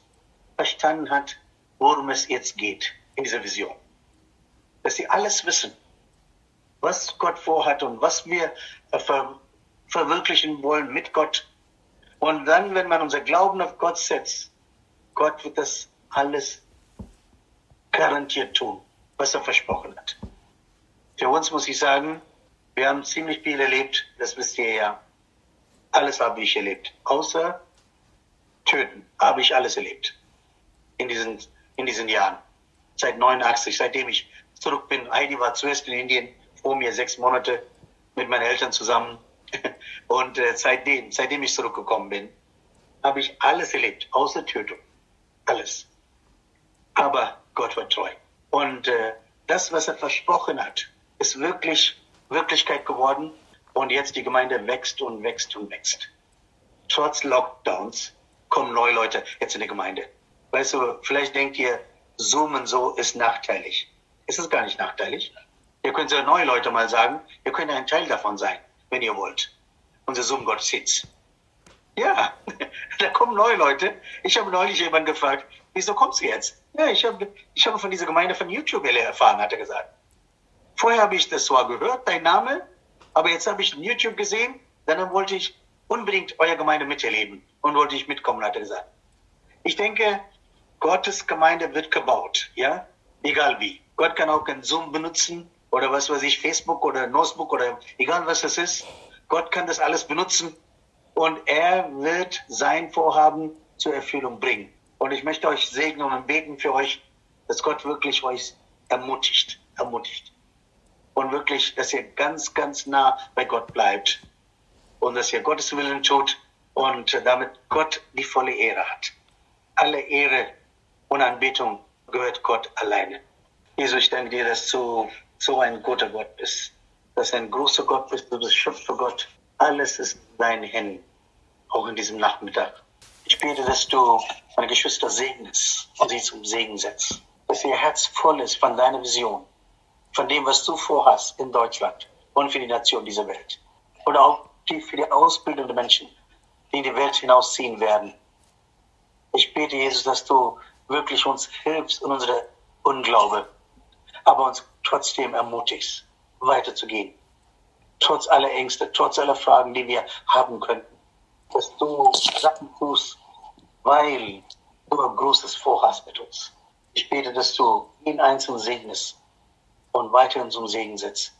verstanden hat, worum es jetzt geht in dieser Vision. Dass sie alles wissen, was Gott vorhat und was wir ver verwirklichen wollen mit Gott und dann, wenn man unser Glauben auf Gott setzt, Gott wird das alles garantiert tun, was er versprochen hat. Für uns muss ich sagen, wir haben ziemlich viel erlebt, das wisst ihr ja. Alles habe ich erlebt. Außer Töten habe ich alles erlebt. In diesen, in diesen Jahren. seit 89, seitdem ich zurück bin. Heidi war zuerst in Indien, vor mir sechs Monate mit meinen Eltern zusammen. Und äh, seitdem, seitdem ich zurückgekommen bin, habe ich alles erlebt, außer Tötung. Alles. Aber Gott war treu. Und äh, das, was er versprochen hat, ist wirklich Wirklichkeit geworden. Und jetzt die Gemeinde wächst und wächst und wächst. Trotz Lockdowns kommen neue Leute jetzt in die Gemeinde. Weißt du, vielleicht denkt ihr, Zoom und so ist nachteilig. Ist es gar nicht nachteilig. Ihr könnt ja neue Leute mal sagen, ihr könnt ein Teil davon sein, wenn ihr wollt. Unser Zoom-Gottesdienst. Ja, da kommen neue Leute. Ich habe neulich jemanden gefragt, wieso kommst du jetzt? Ja, ich habe, ich habe von dieser Gemeinde von YouTube erfahren, hat er gesagt. Vorher habe ich das zwar gehört, dein Name, aber jetzt habe ich YouTube gesehen, dann wollte ich unbedingt eure Gemeinde miterleben und wollte ich mitkommen, hat er gesagt. Ich denke, Gottes Gemeinde wird gebaut, ja, egal wie. Gott kann auch kein Zoom benutzen oder was weiß ich, Facebook oder Notebook oder egal was das ist. Gott kann das alles benutzen und er wird sein Vorhaben zur Erfüllung bringen. Und ich möchte euch segnen und beten für euch, dass Gott wirklich euch ermutigt, ermutigt. Und wirklich, dass ihr ganz, ganz nah bei Gott bleibt. Und dass ihr Gottes Willen tut und damit Gott die volle Ehre hat. Alle Ehre und Anbetung gehört Gott alleine. Jesus, ich danke dir, dass du so ein guter Gott bist. Dass du ein großer Gott bist, du bist Schöpfer Gott. Alles ist in deinen Händen, auch in diesem Nachmittag. Ich bete, dass du meine Geschwister segnest und sie zum Segen setzt. Dass ihr Herz voll ist von deiner Vision, von dem, was du vorhast in Deutschland und für die Nation dieser Welt. Und auch für die Ausbildung der Menschen, die in die Welt hinausziehen werden. Ich bete, Jesus, dass du wirklich uns hilfst in unserer Unglaube, aber uns trotzdem ermutigst, weiterzugehen trotz aller Ängste, trotz aller Fragen, die wir haben könnten, dass du Sachen tust, weil du ein Großes vorhast mit uns. Ich bete, dass du ihn einzeln segnest und weiterhin zum Segen setzt,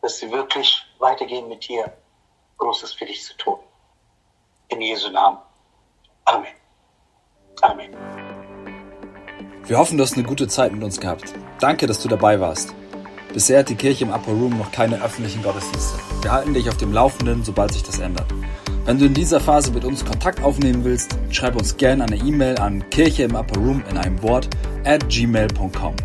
dass sie wirklich weitergehen mit dir, Großes für dich zu tun. In Jesu Namen. Amen. Amen. Wir hoffen, du hast eine gute Zeit mit uns gehabt. Danke, dass du dabei warst. Bisher hat die Kirche im Upper Room noch keine öffentlichen Gottesdienste. Wir halten dich auf dem Laufenden, sobald sich das ändert. Wenn du in dieser Phase mit uns Kontakt aufnehmen willst, schreib uns gerne eine E-Mail an kirche im Upper Room in einem Wort at gmail.com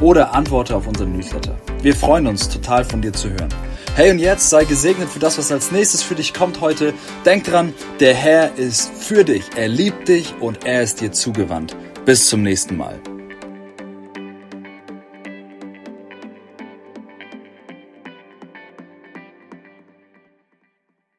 oder antworte auf unseren Newsletter. Wir freuen uns total von dir zu hören. Hey und jetzt sei gesegnet für das, was als nächstes für dich kommt heute. Denk dran, der Herr ist für dich, er liebt dich und er ist dir zugewandt. Bis zum nächsten Mal.